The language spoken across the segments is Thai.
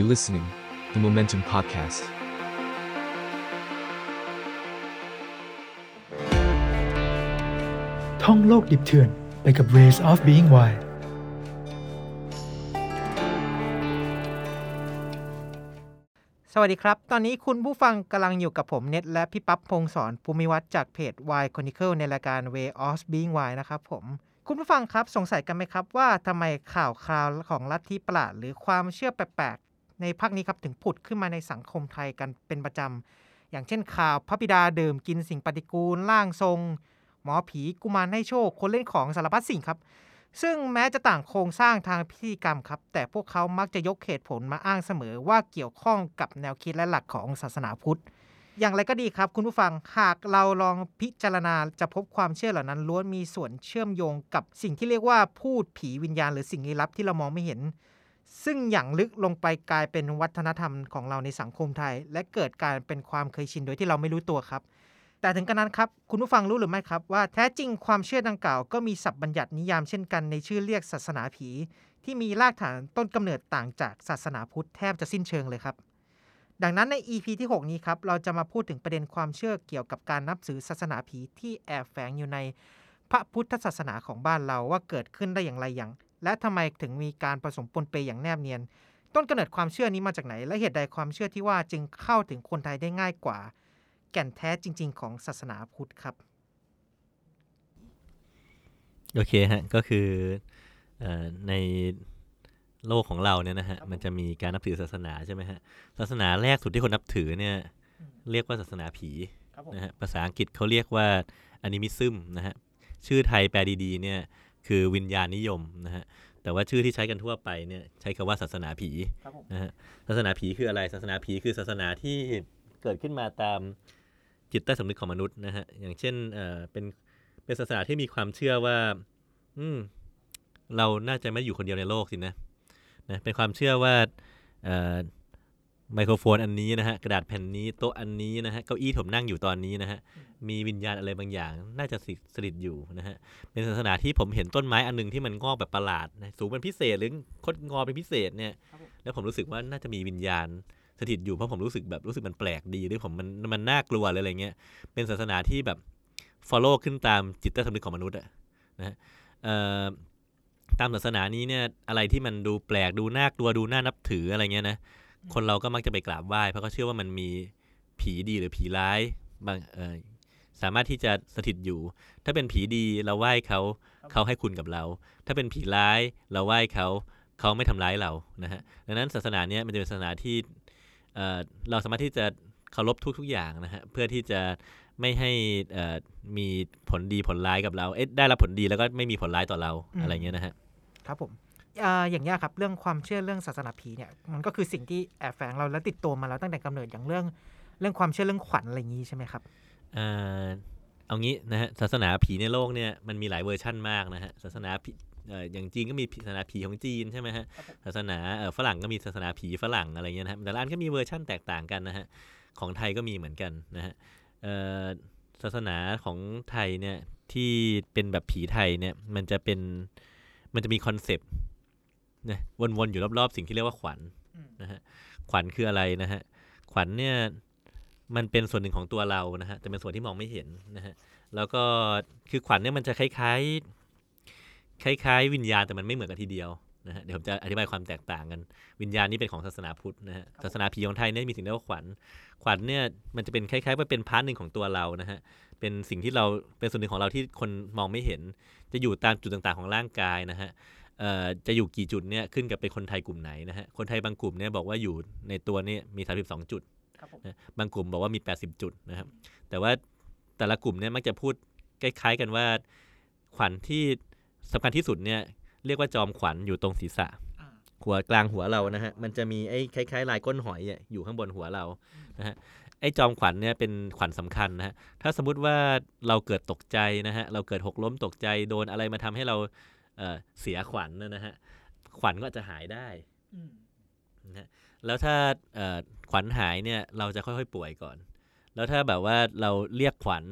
You listening, the Momentum Podcast. ท่องโลกดิบเถื่อนไปกับ Ways of Being Wild สวัสดีครับ ตอนนี้คุณผู้ฟังกำลังอยู่กับผมเน็ตและพี่ปั๊บพงศรภูมิวัฒน์จากเพจ Y Chronicle ในรายการ Way of Being Y นะครับผมคุณผู้ฟังครับสงสัยกันไหมครับว่าทำไมข่าวคราวของลัทธิประหลาดหรือความเชื่อแปลกๆ ในภาคนี้ครับถึงผุดขึ้นมาในสังคมไทยกันเป็นประจำ อย่างเช่นข่าวพระบิดาดื่มกินสิ่งปฏิกูลร่างทรง หมอผีกุมารให้โชค คนเล่นของสารพัดสิ่งครับ ซึ่งแม้จะต่างโครงสร้างทางพิธีกรรมครับ แต่พวกเขามักจะยกเหตุผลมาอ้างเสมอว่าเกี่ยวข้องกับแนวคิดและหลักของศาสนาพุทธอย่างไรก็ดีครับ คุณผู้ฟังหากเราลองพิจารณาจะพบความเชื่อเหล่านั้นล้วนมีส่วนเชื่อมโยงกับสิ่งที่เรียกว่าพูดผีวิญญาณ หรือสิ่งลี้ลับที่เรามองไม่เห็น ซึ่งอย่างลึกลงไปกลายเป็นวัฒนธรรมของเราในสังคมไทย และเกิดการเป็นความเคยชินโดยที่เราไม่รู้ตัวครับ แต่ถึงกระนั้นครับ คุณผู้ฟังรู้หรือไม่ครับ ว่าแท้จริงความเชื่อดังกล่าวก็มีศัพท์บัญญัตินิยามเช่นกันในชื่อเรียกศาสนาผี ที่มีรากฐานต้นกำเนิดต่างจากศาสนาพุทธแทบจะสิ้นเชิงเลยครับ ดังนั้นใน EP ที่ 6 นี้ครับเราจะมาพูดถึงประเด็นความเชื่อเกี่ยวกับการนับถือศาสนาผีที่แอบแฝงอยู่ในพระพุทธศาสนาของบ้านเราว่าเกิดขึ้นได้อย่างไรอย่าง และทำไมถึงมีการผสมปนเปอย่างแนบเนียน ต้นกำเนิดความเชื่อนี้มาจากไหน และเหตุใดความเชื่อที่ว่าจึงเข้าถึงคนไทยได้ง่ายกว่า แก่นแท้จริง ๆ ของศาสนาพุทธครับ โอเคฮะ ก็คือเออในโลกของเราเนี่ยนะฮะ มันจะมีการนับถือศาสนาใช่ไหมฮะ ศาสนาแรกสุดที่คนนับถือเนี่ยเรียกว่าศาสนาผีนะฮะภาษาอังกฤษเขาเรียกว่าอนิมิซึมนะฮะชื่อไทยแปลดีๆเนี่ย คือวิญญาณนิยมนะฮะแต่ว่าชื่อที่ใช้กันทั่วไปเนี่ยใช้คำว่าศาสนาผีนะฮะศาสนาผีคืออะไรศาสนาผีคือศาสนาที่เกิดขึ้นมาตามจิตใต้สำนึกของมนุษย์นะฮะอย่างเช่นเอ่อเป็นเป็นศาสนาที่มีความเชื่อว่า อืมเราน่าจะไม่อยู่คนเดียวในโลกสินะนะเป็นความเชื่อว่าเอ่อ ไมโครโฟนอันนี้นะฮะกระดาษแผ่นนี้โต๊ะอันนี้นะฮะเก้าอี้ผมนั่งอยู่ตอนนี้นะฮะมีวิญญาณอะไรบางอย่าง น่าจะสิสถิตอยู่นะฮะเป็นศาสนาที่ผมเห็นต้นไม้อันหนึงที่มันงอกแบบประหลาดนะสูงเป็นพิเศษหรือคดงอเป็นพิเศษเนี่ย แล้วผมรู้สึกว่าน่าจะมีวิญญาณสถิตอยู่เพราะผมรู้สึกแบบรู้สึกมันแปลกดีหรือผมมันมันน่ากลัวเลยอะไรเงี้ยเป็นศาสนาที่แบบ follow ขึ้นตามจิตใต้สำนึกของมนุษย์อะนะฮะเอ่อตามศาสนานี้เนี่ยอะไรที่มันดูแปลกดูน่ากลัวดูน่านับถืออะไรเงี้ยนะ คนเราก็มักจะไปกราบไหว้เพราะเขาเชื่อว่ามันมีผีดีหรือผีร้ายบางเอ่อสามารถที่จะสถิตอยู่ ถ้าเป็นผีดีเราไหว้เขาเขาให้คุณกับเรา ถ้าเป็นผีร้ายเราไหว้เขาเขาไม่ทำร้ายเรานะฮะดังนั้นศาสนาเนี้ยมันจะเป็นศาสนาที่เอ่อเราสามารถที่จะเคารพทุกๆอย่างนะฮะเพื่อที่จะไม่ให้เอ่อมีผลดีผลร้ายกับเราเอ๊ะได้รับผลดีแล้วก็ไม่มีผลร้ายต่อเราอืมอะไรเงี้ยนะฮะครับผม อ่าอย่างนี้ยครับเรื่องความเชื่อเรื่องศาสนาผีเนี่ยมันก็คือสิ่งที่แอบแฝงเราและติดตัวมาแล้วตั้งแต่กำเนิดอย่างเรื่องเรื่องความเชื่อเรื่องขวัญอะไรอย่างนี้ใช่ไหมครับเอ่อเอางี้นะฮะศาสนาผีในโลกเนี่ยมันมีหลายเวอร์ชั่นมากนะฮะศาสนาผีเอ่ออย่างจีนก็มีศาสนาผีของจีนใช่ไหมฮะศาสนาเอ่อฝรั่งก็มีศาสนาผีฝรั่งอะไรเงี้ยนะฮะแต่ละอันก็มีเวอร์ชั่นแตกต่างกันนะฮะของไทยก็มีเหมือนกันนะฮะเอ่อศาสนาของไทยเนี่ยที่เป็นแบบผีไทยเนี่ยมันจะเป็นมันจะมีคอนเซปต์ นะวนๆอยู่รอบๆ สิ่งที่เรียกว่าขวัญอืมนะฮะขวัญคืออะไรนะฮะขวัญเนี่ยมันเป็นส่วนหนึ่งของตัวเรานะฮะแต่เป็นส่วนที่มองไม่เห็นนะฮะแล้วก็คือขวัญเนี่ยมันจะคล้ายๆ คล้าย ๆ วิญญาณแต่มันไม่เหมือนกันทีเดียวนะฮะเดี๋ยวผมจะอธิบายความแตกต่างกัน วิญญาณนี่เป็นของศาสนาพุทธนะฮะศาสนาผีของไทยเนี่ยมีสิ่งเรียกว่าขวัญขวัญเนี่ยมันจะเป็นคล้ายๆว่าเป็น part หนึ่งของตัวเรานะฮะเป็นสิ่งที่เราเป็นส่วนหนึ่งของเราที่คนมองไม่เห็น จะอยู่ตามจุดต่างๆของร่างกายนะฮะเอ่อ จะอยู่กี่จุดเนี่ยขึ้นกับเป็นคนไทยกลุ่มไหนนะฮะคนไทยบางกลุ่มเนี่ยบอกว่าอยู่ในตัวเนี่ยมี 32 จุดครับผมนะบางกลุ่มบอกว่ามี 80 จุดนะครับแต่ว่าแต่ละกลุ่มเนี่ยมักจะพูดคล้ายๆกันว่าขวัญที่สำคัญที่สุดเนี่ยเรียกว่าจอมขวัญอยู่ตรงศีรษะอ่าหัวกลางหัวเรานะฮะมันจะมีไอ้คล้ายๆ ลายก้นหอยอะอยู่ข้างบนหัวเรานะฮะไอ้จอมขวัญเนี่ยเป็นขวัญสำคัญนะฮะถ้าสมมุติว่าเราเกิดตกใจนะฮะเราเกิดหกล้มตกใจโดนอะไรมาทำให้เรา เอ่อเสียขวัญนะฮะขวัญก็จะหายได้อืมนะฮะแล้วถ้าเอ่อขวัญหายเนี่ยเราจะค่อยๆป่วยก่อน แล้วถ้าแบบว่าเราเรียกขวัญ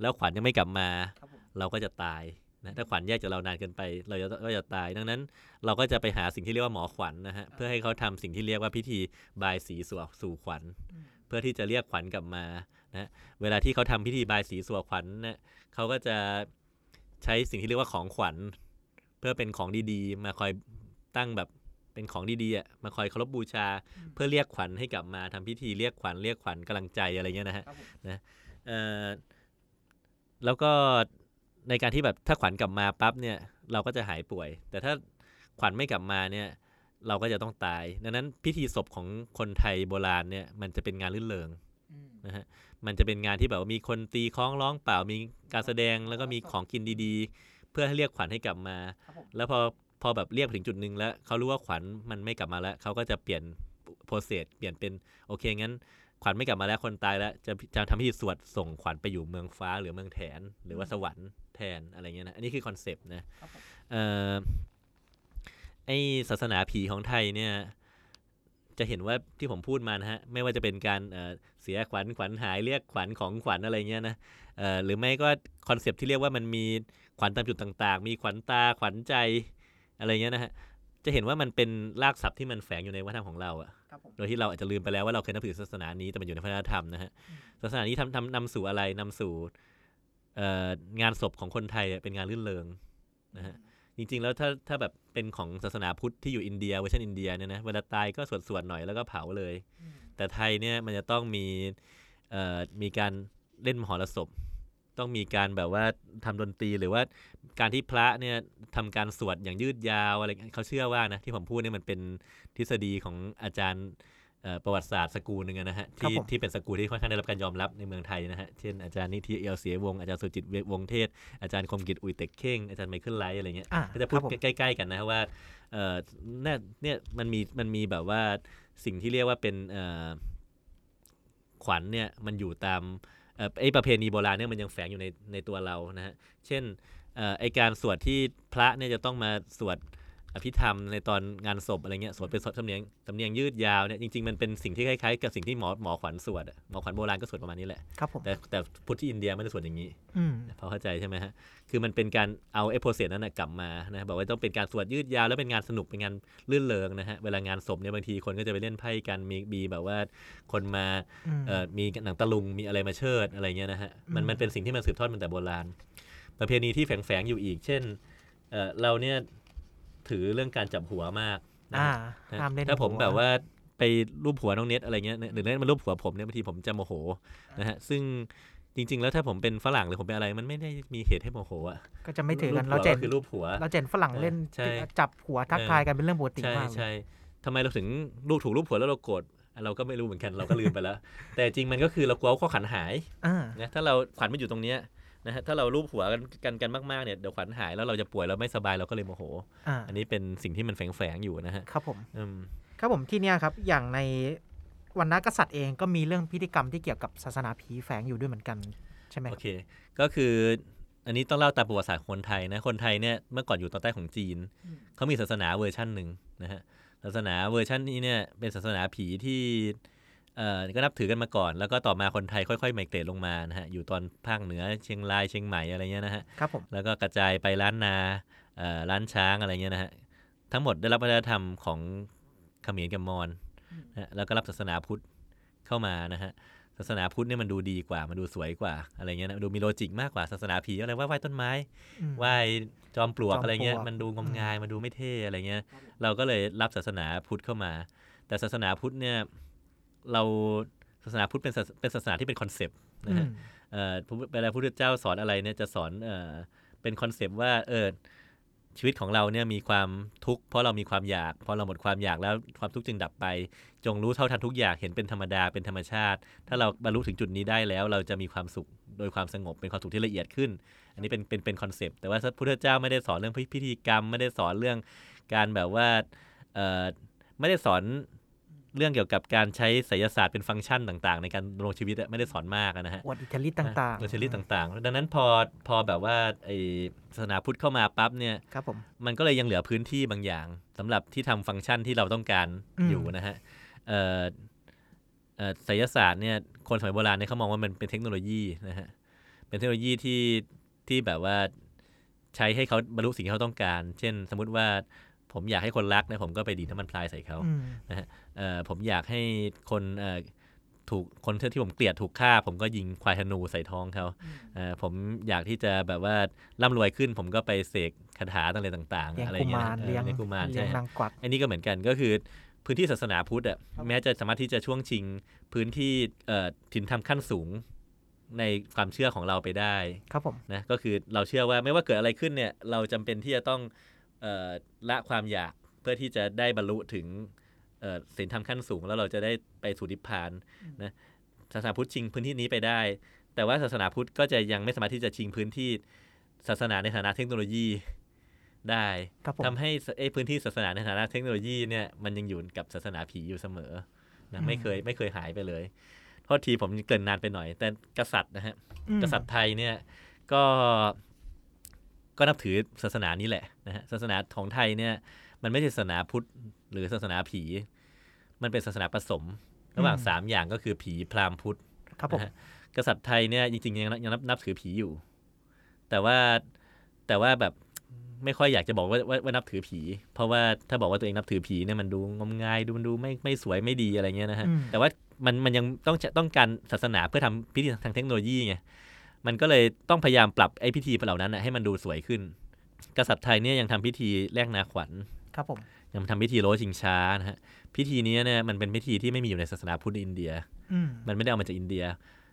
แล้วขวัญยังไม่กลับมาครับผมเราก็จะตายนะถ้าขวัญแยกจากเรานานเกินไป เราจะก็จะตาย ดังนั้น เราก็จะไปหาสิ่งที่เรียกว่าหมอขวัญนะฮะเพื่อให้เขาทำสิ่งที่เรียกว่าพิธีบายสีสู่สู่ขวัญ เพื่อที่จะเรียกขวัญกลับมานะเวลาที่เขาทำพิธีบายสีสู่ขวัญเนี่ยเขาก็จะใช้สิ่งที่เรียกว่าของขวัญ เพื่อเป็นของดีๆ มาคอยตั้งแบบเป็นของดีๆอะมาคอยเคารพบูชา เพื่อเรียกขวัญให้กลับมาทำพิธีเรียกขวัญเรียกขวัญกำลังใจอะไรเงี้ยนะฮะครับผมนะเอ่อแล้วก็ในการที่แบบถ้าขวัญกลับมาปั๊บเนี่ยเราก็จะหายป่วย แต่ถ้าขวัญไม่กลับมาเนี่ยเราก็จะต้องตาย ดังนั้นพิธีศพของคนไทยโบราณเนี่ยมันจะเป็นงานลื่นเริงอืมนะฮะมันจะเป็นงานที่แบบว่ามีคนตีคล้องร้องเปล่ามีการแสดงแล้วก็มีของกินดีๆเพื่อให้เรียกขวัญให้กลับมาครับผมแล้วพอพอแบบเรียกไปถึงจุดหนึ่งแล้วเขารู้ว่าขวัญมันไม่กลับมาแล้วเขาก็จะเปลี่ยนโปรเซสเปลี่ยนเป็นโอเคงั้นขวัญไม่กลับมาแล้วคนตายแล้ว จะจะทำพิธีสวดส่งขวัญไปอยู่เมืองฟ้าหรือเมืองแถน หรือว่าสวรรค์แทนอะไรเงี้ยนะอันนี้คือคอนเซปต์นะครับผมเอ่อไอศาสนาผีของไทยเนี่ยจะเห็นว่าที่ผมพูดมานะฮะไม่ว่าจะเป็นการเอ่อเสียขวัญขวัญหายเรียกขวัญของขวัญอะไรเงี้ยนะเอ่อหรือไม่ก็concept ที่เรียกว่ามันมี ขวัญตามจุดต่างๆ มีขวัญตาขวัญใจอะไรเงี้ยนะฮะจะเห็นว่ามันเป็นรากศัพท์ที่มันแฝงอยู่ในวัฒนธรรมของเราอะครับผมโดยที่เราอาจจะลืมไปแล้วว่าเราเคยนับถือศาสนานี้แต่มันอยู่ในวัฒนธรรมนะฮะศาสนานี้ทำทำนำสู่อะไรนำสู่เอ่องานศพของคนไทยอะเป็นงานรื่นเริงนะฮะจริงๆ แล้วถ้าถ้าแบบเป็นของศาสนาพุทธที่อยู่อินเดียเวอร์ชันอินเดียเนี่ยนะเวลาตายก็สวดสวดๆหน่อยแล้วก็เผาเลย แต่ไทยเนี่ยมันจะต้องมีเอ่อมีการเล่นมหรสพ ต้องมีการแบบว่าทำดนตรีหรือว่าการที่พระเนี่ยทำการสวดอย่างยืดยาวอะไรเขาเชื่อว่านะที่ผมพูดเนี่ยมันเป็นทฤษฎีของอาจารย์เอ่อประวัติศาสตร์สกูลหนึ่งอะนะฮะครับที่ผมที่เป็นสกูลที่ค่อนข้างได้รับการยอมรับในเมืองไทยนะฮะเช่นอาจารย์นิธิเอียวเสียวงศ์อาจารย์สุจิตวงศ์เทศ อาจารย์คมกิจอุยเต็กเข่งอาจารย์ไมเคิลไลท์อะไรเงี้ยอ่าก็จะพูคดรับผมใกล้ๆกันนะว่าเอ่อเนี่ยเนี่ยมันมีมันมีแบบว่าสิ่งที่เรียกว่าเป็นเอ่อขวัญเนี่ยมันอยู่ตามเอ่อ ไอ้ประเพณีโบราณเนี่ยมันยังแฝงอยู่ในในตัวเรานะฮะเช่นเอ่อไอการสวดที่พระเนี่ยจะต้องมาสวด อภิธรรมในตอนงานศพอะไรเงี้ยสวดเป็นสำเนียงสำเนียงยืดยาวเนี่ยจริงๆมันเป็นสิ่งที่คล้ายๆกับสิ่งที่หมอหมอขวัญสวดอะหมอขวัญโบราณก็สวดประมาณนี้แหละครับผมแต่แต่พุทธที่อินเดียไม่ได้สวดอย่างนี้อืมพอเข้าใจใช่ไหมฮะคือมันเป็นการเอาไอ้โปรเซสนั้นนะกลับมานะบอกว่าต้องเป็นการสวดยืดยาวแล้วเป็นงานสนุกเป็นงานลื่นเริงนะฮะเวลางานศพเนี่ยบางทีคนก็จะไปเล่นไพ่กันมีมีแบบว่าคนมาอืมเอ่อมีหนังตะลุงมีอะไรมาเชิดอะไรเงี้ยนะฮะมันอืมมันเป็นสิ่งที่มันสืบทอดมาแต่โบราณ ประเพณีที่แฝงๆอยู่อีก เช่นเอ่อเราเนี่ย ถือเรื่องการจับหัวมากนะอ่าฮะห้ามเล่นถ้าผมหัวแบบว่าไปรูปหัวน้องเน็ตอะไรเงี้ยหรือเน็ตมารูปหัวผมเนี่ยบางทีผมจะโมโหนะฮะซึ่งจริง ๆ แล้วถ้าผมเป็นฝรั่งหรือผมเป็นอะไร มันไม่ได้มีเหตุให้โมโหอะก็จะไม่ถือกันรูเราปหัวเจนก็คือรูปหัวเราเจนฝรั่งเล่นใช่จับหัวทักทายกันเป็นเรื่องปกติใช่มากเลยใช่ทำไมเราถึงรูปถูกรูปหัวแล้วเราโกรธเราก็ไม่รู้เหมือนกันเราก็ลืมไปแล้ว แต่จริงมันก็คือเรากลัวว่าข้อขันหายอ่านะถ้าเราขวัญมันอยู่ตรงเนี้ย นะฮะถ้าเรารูปหัวกันกันกันมากๆเนี่ยเดี๋ยวขวัญหายแล้วเราจะป่วยเราไม่สบายเราก็เลยโมโห อ่าอันนี้เป็นสิ่งที่มันแฝงๆอยู่นะฮะครับผม อืม ครับผมที่เนี้ยครับอย่างในวันนักษัตริย์เองก็มีเรื่องพิธีกรรมที่เกี่ยวกับศาสนาผีแฝงอยู่ด้วยเหมือนกันใช่ไหมครับ โอเค ก็คืออันนี้ต้องเล่าตามประวัติศาสตร์คนไทยนะ คนไทยเนี่ยเมื่อก่อนอยู่ตอนใต้ของจีน เขามีศาสนาเวอร์ชั่นหนึ่งนะฮะ ศาสนาเวอร์ชันนี้เนี่ยเป็นศาสนาผีที่ เอ่อก็นับถือกันมาก่อน แล้วก็ต่อมาคนไทยค่อยๆ migrate ลงมานะฮะอยู่ตอนภาคเหนือเชียงรายเชียงใหม่อะไรเงี้ยนะฮะครับผมแล้วก็กระจายไปล้านนาเอ่อล้านช้างอะไรเงี้ยนะฮะทั้งหมดได้รับวัฒนธรรมของเขมรกับมอญนะฮะแล้วก็รับศาสนาพุทธเข้ามานะฮะศาสนาพุทธเนี่ยมันดูดีกว่า มันดูสวยกว่าอะไรเงี้ยนะดูมี logic มากกว่าศาสนาผีอะไรว่าไหว้ต้นไม้อืมไหว้จอมปลวกจอมปลวกอะไรเงี้ยมันดูงมงายอืมมันดูไม่เท่อะไรเงี้ย เราก็เลยรับศาสนาพุทธเข้ามา แต่ศาสนาพุทธเนี่ย เราศาสนาพุทธเป็นศาสเป็นศาสนาที่เป็น concept นะฮะอืมเอ่อพระเวลาพระพุทธเจ้าสอนอะไรเนี่ยจะสอนเอ่อเป็น concept ว่าเออชีวิตของเราเนี่ยมีความทุกข์เพราะเรามีความอยากพอเราหมดความอยากแล้วความทุกข์จึงดับไป จงรู้เท่าทันทุกอย่างเห็นเป็นธรรมดาเป็นธรรมชาติ ถ้าเราบรรลุถึงจุดนี้ได้แล้ว เราจะมีความสุขโดยความสงบเป็นความสุขที่ละเอียดขึ้น อันนี้เป็นเป็นเป็น concept แต่ว่าพระพุทธเจ้าไม่ได้สอนเรื่องพิธีกรรม ไม่ได้สอนเรื่องการแบบว่าเอ่อไม่ได้สอน เรื่องเกี่ยวกับการใช้ไสยศาสตร์เป็นฟังก์ชันต่างๆ ในการดำรงชีวิตอะไม่ได้สอนมากอะนะฮะออวดอิทธิฤทธิ์ต่างโดยชนิดต่างๆ ดังนั้นพอพอแบบว่าไอศาสนาพุทธเข้ามาปั๊บเนี่ยครับผมมันก็เลยยังเหลือพื้นที่บางอย่างสำหรับที่ทำฟังก์ชันที่เราต้องการอืมอยู่นะฮะเอ่อเอ่อไสยศาสตร์เนี่ยคนสมัยโบราณเนี่ยเขามองว่ามันเป็นเทคโนโลยีนะฮะเป็นเทคโนโลยีที่ที่แบบว่าใช้ให้เขาบรรลุสิ่งที่เขาต้องการ เช่น สมมุติว่า ผมอยากให้คนรักนะผมก็ไปดีดน้ำมันพลายใส่เขาอืมนะฮะเอ่อผมอยากให้คนเอ่อถูกคนที่ผมเกลียดถูกฆ่า ผมก็ยิงควายธนูใส่ท้องเขาเอ่อผมอยากที่จะแบบว่าร่ำรวยขึ้น ผมก็ไปเสกคาถาอะไรต่างๆเลี้ยงอะไรกุเงี้ยมารนะเลี้ยงเลี้ยงกุมารเลี้ใช่ยงฮะนางกวักอันนี้ก็เหมือนกันก็คือพื้นที่ศาสนาพุทธอะครับแม้จะสามารถที่จะช่วงชิงพื้นที่เอ่อถิ่นธรรมขั้นสูงในความเชื่อของเราไปได้ ครับผมนะก็คือเราเชื่อว่าไม่ว่าเกิดอะไรขึ้นเนี่ย เราจำเป็นที่จะต้องเอ่อ ละความอยากเพื่อที่จะได้บรรลุถึงเอ่อศีลธรรมขั้นสูง แล้วเราจะได้ไปสู่นิพพานนะศาสนาพุทธชิงพื้นที่นี้ไปได้ แต่ว่าศาสนาพุทธก็จะยังไม่สามารถที่จะชิงพื้นที่ศาสนาในฐานะเทคโนโลยีได้ครับผมทำให้ไอ้พื้นที่ศาสนาในฐานะเทคโนโลยีเนี่ยมันยังอยู่กับศาสนาผีอยู่เสมอนะไม่เคยไม่เคยหายไปเลยโทษทีผมเกรินนานไปหน่อย แต่กษัตริย์นะฮะอืมกษัตริย์ไทยเนี่ยก็ ก็นับถือศาสนานี้แหละนะฮะศาสนาของไทยเนี่ย มันไม่ใช่ศาสนาพุทธหรือศาสนาผี มันเป็นศาสนาผสม ระหว่างสามอย่างก็คือผีพราหมณ์พุทธครับผมนะฮะกษัตริย์ไทยเนี่ยจริงๆยังยังนับนับถือผีอยู่ แต่ว่าแต่ว่าแบบไม่ค่อยอยากจะบอกว่าว่าว่านับถือผี เพราะว่าถ้าบอกว่าตัวเองนับถือผีเนี่ยมันดูงมงายดูมันดูไม่ไม่สวยไม่ดีอะไรเงี้ยนะฮะอืมแต่ว่ามันมันยังต้องจะต้องการศาสนาเพื่อทำพิธีทางเทคโนโลยีไง มันก็เลยต้องพยายามปรับไอ้พิธีเหล่านั้นนะให้มันดูสวยขึ้น กษัตริย์ไทยเนี่ยยังทำพิธีแรกนาขวัญครับผมยังทำพิธีโล้ชิงช้านะฮะพิธีนี้เนี่ยมันเป็นพิธีที่ไม่มีอยู่ในศาสนาพุทธอินเดียอืมมันไม่ได้เอามาจากอินเดีย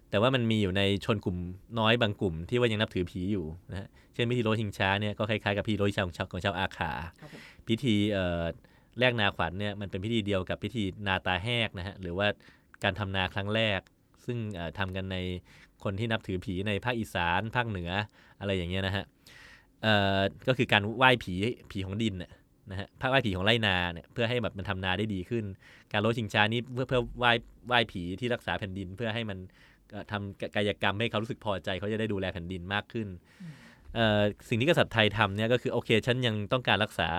แต่ว่ามันมีอยู่ในชนกลุ่มน้อยบางกลุ่มที่ว่ายังนับถือผีอยู่นะฮะเช่นพิธีโล้ชิงช้าเนี่ยก็คล้ายๆกับพิธีโล้ชิงช้าของชาวของชาวอาข่าครับผมพิธีเอ่อแรกนาขวัญเนี่ยมันเป็นพิธีเดียวกับพิธีนาตาแฮกนะฮะหรือว่าการทำนาครั้งแรก ซึ่งเอ่อทำกันใน คนที่นับถือผีในภาคอีสานภาคเหนืออะไรอย่างเงี้ยนะฮะเอ่อก็คือการไหว้ผีผีของดินน่ะนะฮะภาคไหว้ผีของไรนาเนี่ยเพื่อให้แบบมันทำนาได้ดีขึ้น การโรชิงช้านี้เพื่อเพื่อไหว้ไหว้ผีที่รักษาแผ่นดิน เพื่อให้มันเอ่อทำกายกรรมให้เขารู้สึกพอใจ เขาจะได้ดูแลแผ่นดินมากขึ้นเอ่อสิ่งที่กษัตริย์ไทยทำเนี่ยก็คือโอเค ฉันยังต้องการรักษา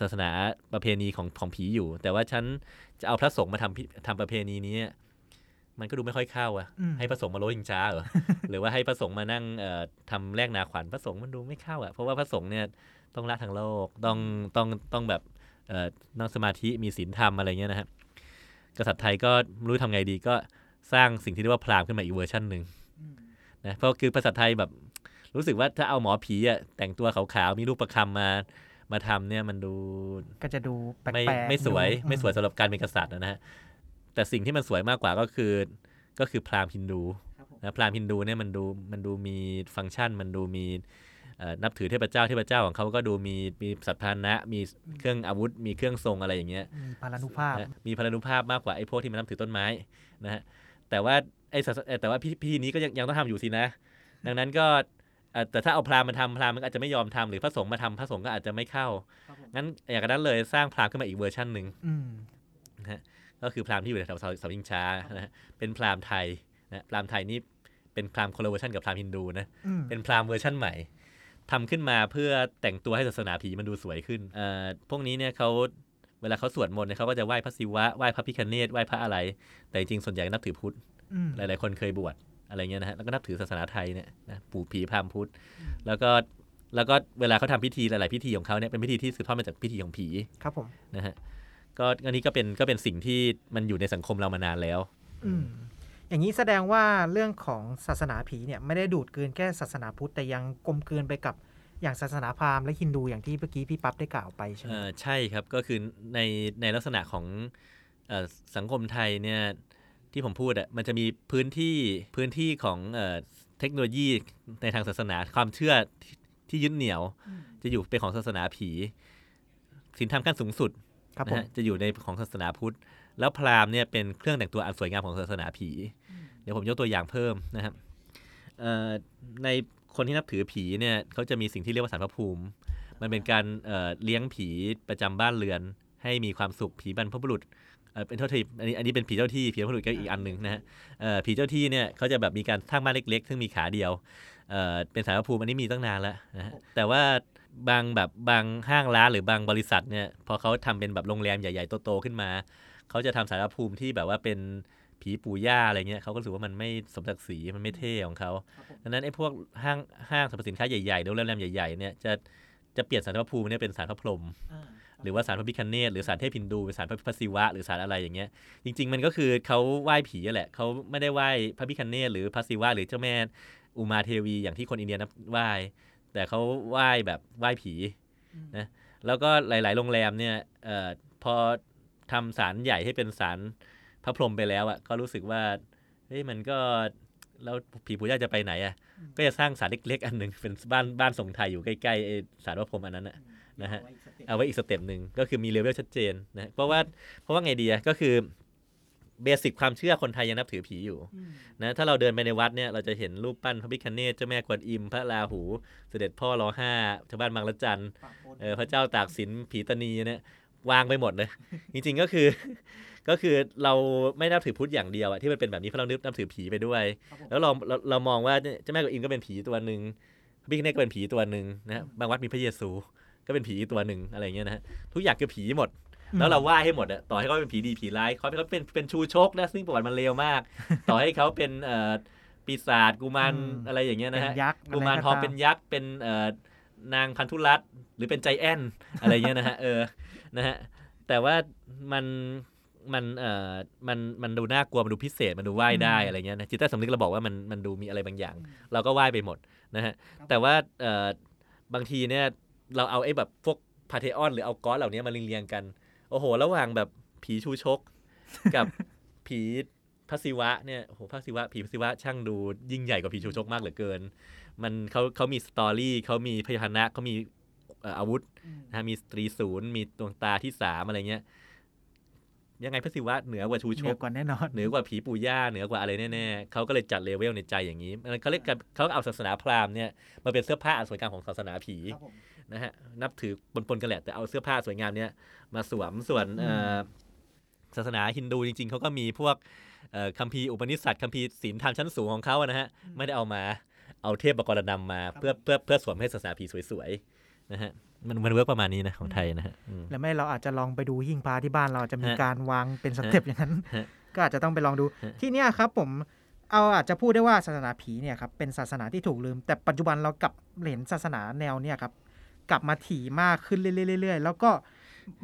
ศาสนาประเพณีของของผีอยู่ แต่ว่าฉันจะเอาพระสงฆ์มาทำพิทำประเพณีนี้ มันก็ดูไม่ค่อยเข้าอะอืมให้พระสงฆ์มาโรชิงช้าเหรอหรือว่าให้พระสงฆ์มานั่งเอ่อทำแลกนาขวัญพระสงฆ์มันดูไม่เข้าอะเพราะว่าพระสงฆ์เนี่ยต้องละทางโลกต้องต้องต้องแบบเอ่อนั่งสมาธิมีศีลธรรมอะไรเงี้ยนะฮะกษัตริย์ไทยก็ไม่รู้ทำไงดีก็สร้างสิ่งที่เรียกว่าพราหมณ์ขึ้นมาอีกเวอร์ชันหนึ่งนะเพราะคือภาษาไทยแบบรู้สึกว่าถ้าเอาหมอผีอะแต่งตัวขาวๆมีรูปประคำมามาทำเนี่ยมันดูก็จะดูแปลกไม่ๆไม่สวยดูไม่สวยสำหรับการเป็นกษัตริย์นะฮะ แต่สิ่งที่มันสวยมากกว่าก็คือ ก็คือพราหมณ์ฮินดูครับผมนะพราหมณ์ฮินดูเนี่ยมันดูมันดูมีฟังก์ชัน มันดูมีเอ่อนับถือเทพเจ้าเทพเจ้าของเขาก็ดูมีมีสัตว์พาหนะ มีเครื่องอาวุธ มีเครื่องทรงอะไรอย่างเงี้ยมีพารานุภาพนะมีพลานุภาพมากกว่าไอ้พวกที่มันนับถือต้นไม้นะฮะแต่ว่าไอ้ศาสเอ่อแต่ว่าพิพิธีนี้ก็ยังยังต้องทำอยู่สินะ ดังนั้นก็เอ่อแต่ถ้าเอาพราหมณ์มาทำพราหมณ์มันก็อาจจะไม่ยอมทำหรือพระสงฆ์มาทำพระสงฆ์ก็อาจจะไม่เข้างั้นอย่างนั้นเลยสร้างพราหมณ์ขึ้นมาอีกเวอร์ชันหนึ่งอืมนะฮะ ก็คือพราหมณ์ที่อยู่ในแถวเสาเสาชิงช้านะฮะเป็นพราหมณ์ไทยนะพราหมณ์ไทยนี่เป็นพราหมณ์คนละเวอร์ชันกับพราหมณ์ฮินดูนะอืมเป็นพราหมณ์เวอร์ชันใหม่ทำขึ้นมาเพื่อแต่งตัวให้ศาสนาผีมันดูสวยขึ้นเอ่อพวกนี้เนี่ยเขาเวลาเขาสวดมนต์เนี่ยเขาก็จะไหว้พระศิวะไหว้พระพิฆเนศไหว้พระอะไร แต่จริงๆส่วนใหญ่นับถือพุทธอืมหลาย ๆ คนเคยบวชอะไรเงี้ยนะฮะแล้วก็นับถือศาสนาไทยเนี่ยนะปู่ผีพราหมณ์พุทธ แล้วก็แล้วก็เวลาเขาทำพิธีหลาย ๆ พิธีของเขาเนี่ยเป็นพิธีที่สืบทอดมาจากพิธีของผีครับผมนะฮะ ก็อันนี้ก็เป็นก็เป็นสิ่งที่มันอยู่ในสังคมเรามานานแล้ว อืมอย่างนี้แสดงว่าเรื่องของศาสนาผีเนี่ยไม่ได้ดูดกลืนแค่ศาสนาพุทธแต่ยังกลมกลืนไปกับอย่างศาสนาพราหมณ์และฮินดูอย่างที่เมื่อกี้พี่ปั๊บได้กล่าวไปใช่ไหมเอ่อใช่ครับก็คือในในลักษณะของเออสังคมไทยเนี่ยที่ผมพูดอะมันจะมีพื้นที่พื้นที่ของเออเทคโนโลยีในทางศาสนาความเชื่อที่ที่ยึดเหนี่ยว จะอยู่เป็นของศาสนาผีศีลธรรมขั้นสูงสุด ครับนะผมฮะจะอยู่ในของศาสนาพุทธ แล้วพราหมณ์เนี่ยเป็นเครื่องแต่งตัวอันสวยงามของศาสนาผี เดี๋ยวผมยกตัวอย่างเพิ่มนะครับเอ่อในคนที่นับถือผีเนี่ยเขาจะมีสิ่งที่เรียกว่าสารพระภูมิ มันเป็นการเอ่อเลี้ยงผีประจำบ้านเรือน ให้มีความสุขผีบรรพบุรุษเอ่อเป็นเท่าที่อันนี้อันนี้เป็นผีเจ้าที่ผีบรรพบุรุษก็อีกอันหนึ่งนะฮะเอ่อผีเจ้าที่เนี่ยเขาจะแบบมีการสร้างบ้านเล็ก ๆ ซึ่งมีขาเดียวเอ่อเป็นสารพระภูมิอันนี้มีตั้งนานแล้วนะฮะแต่ว่า บางแบบบางห้างร้านหรือบางบริษัทเนี่ยพอเขาทำเป็นแบบโรงแรมใหญ่ๆโตๆขึ้นมา เขาจะทำสารพระภูมิที่แบบว่าเป็นผีปู่ย่าอะไรเงี้ยเขาก็รู้สึกว่ามันไม่สมศักดิ์ศรีมันไม่เท่ของเขาดังนั้นไอ้พวกห้างห้างสรรพสินค้าใหญ่ๆหรือโรงแรมใหญ่ๆเนี่ยจะจะเปลี่ยนสารพระภูมิเนี่ยเป็นสารพระพรหมหรือว่าสารพระพิคเนตหรือสารเทพฮินดูเป็นสารพระพระศิวะ หรือสารอะไรอย่างเงี้ย จริง ๆ มันก็คือเขาไหว้ผีอะแหละเขาไม่ได้ไหว้พระพิคเนตหรือพระศิวะหรือเจ้าแม่อุมาเทวีอย่างที่คนอินเดียนับไหว้ แต่เขาไหว้แบบไหว้ผีนะแล้วก็หลาย ๆ โรงแรมเนี่ยเอ่อพอทำศาลใหญ่ให้เป็นศาลพระพรหมไปแล้วอะก็รู้สึกว่าเฮ้ยมันก็แล้วผีปู่ย่าจะไปไหนอะก็จะสร้างศาลเล็ก ๆ อันหนึ่งเป็นบ้านบ้านทรงไทยอยู่ใกล้ๆไอ้ศาลพระพรหมอันนั้นอะนะฮะเอาไว้อีก step หนึ่งก็คือมีเลเวลชัดเจนนะเพราะว่าเพราะว่าไงดีอะก็คือ basic ความเชื่อคนไทยยังนับถือผีอยู่นะถ้าเราเดินไปในวัดเนี่ยเราจะเห็นรูปปั้นพระพิฆเนศเจ้าแม่กวนอิม พระราหู เสด็จพ่อรอห้าชาวบ้านบางละจันเออพระเจ้าตากสินผีตานีเนี่ยวางไปหมดเลย จริงๆก็คือ ก็คือเราไม่นับถือพุทธอย่างเดียวอะที่มันเป็นแบบนี้เพราะเรานึกนับถือผีไปด้วย แล้วเราเราเรามองว่าเนี่ยเจ้าแม่กวนอิมก็เป็นผีตัวหนึ่งพระพิคเนตก็เป็นผีตัวหนึ่งนะฮะบางวัดมีพระเยซูก็เป็นผีอีกตัวหนึ่งอะไรเงี้ยนะฮะทุกอย่างคือผีหมด แล้วเราไหว้ให้หมดอะต่อให้เขาเป็นผีดีผีร้ายเขาเขาเป็นเป็นชูชกนะซึ่งประวัติมันเลวมาก ต่อให้เขาเป็นเอ่อปีศาจกุมารอืมอะไรอย่างเงี้ยนะฮะเป็นยักษ์กุมารอะไรก็ทองตามเป็นยักษ์เป็นเอ่อนางพันธุรัตน์หรือเป็นใจแอนอะไรเงี้ยนะฮะเออนะฮะแต่ว่ามันมันเอ่อมันมันดูน่ากลัวมันดูพิเศษมันดูไหว้ได้อะไรเงี้ยนะจิตใต้สำนึกเราบอกว่ามันมันดูมีอะไรบางอย่าง เราก็ไหว้ไปหมดนะฮะแต่ว่าเอ่อบางทีเนี่ยเราเอาไอ้แบบพวกพาเทออนหรือเอาก้อนเหล่านี้มาเรียงๆกัน โอ้โห ระหว่างแบบผีชูชก กับผีพระศิวะเนี่ยโอ้โหพระศิวะผีพระศิวะช่างดูยิ่งใหญ่กว่าผีชูชกมากเหลือเกิน มันเขาเขามีสตอรี่เขามีพยานะเขามีอาวุธนะมีตรีศูนย์มีดวงตาที่สามอะไรเงี้ย ยังไงพระศิวะเหนือกว่าชูชเหนือกกว่าแน่นอนเหนือกว่าผีปู่ย่าเหนือกว่าอะไรแน่ๆเขาก็เลยจัดเลเวลในใจอย่างนี้มันเขาเรียกกันเขาเอาศาสนาพราหมณ์เนี่ยมาเป็นเสื้อผ้าอันสวยงามของศาสนาผีนะฮะนับถือปนๆกันแหละแต่เอาเสื้อผ้าสวยงามเนี้ยมาสวมส่วนเอ่อศาสนาฮินดูจริง ๆเขาก็มีพวกเอ่อคัมภีร์อุปนิษัทคัมภีร์ศีลธรรมชั้นสูงของเขาอะนะฮะไม่ได้เอามาเอาเทวปกรณัมมาเพื่อเพื่อเพื่อสวมให้ศาสนาผีสวยๆนะฮะ มันมัน work ประมาณนี้นะของไทยนะฮะอืมแล้วไม่เราอาจจะลองไปดูหิ้งพระที่บ้านเราจะมีฮะการวางเป็น step อย่างนั้นฮะก็อาจจะต้องไปลองดูฮะที่เนี้ยครับผมเอาอาจจะพูดได้ว่าศาสนาผีเนี่ยครับเป็นศาสนาที่ถูกลืม แต่ปัจจุบันเรากลับเห็นศาสนาแนวเนี่ยครับกลับมาถี่มากขึ้นเรื่อยๆๆแล้วก็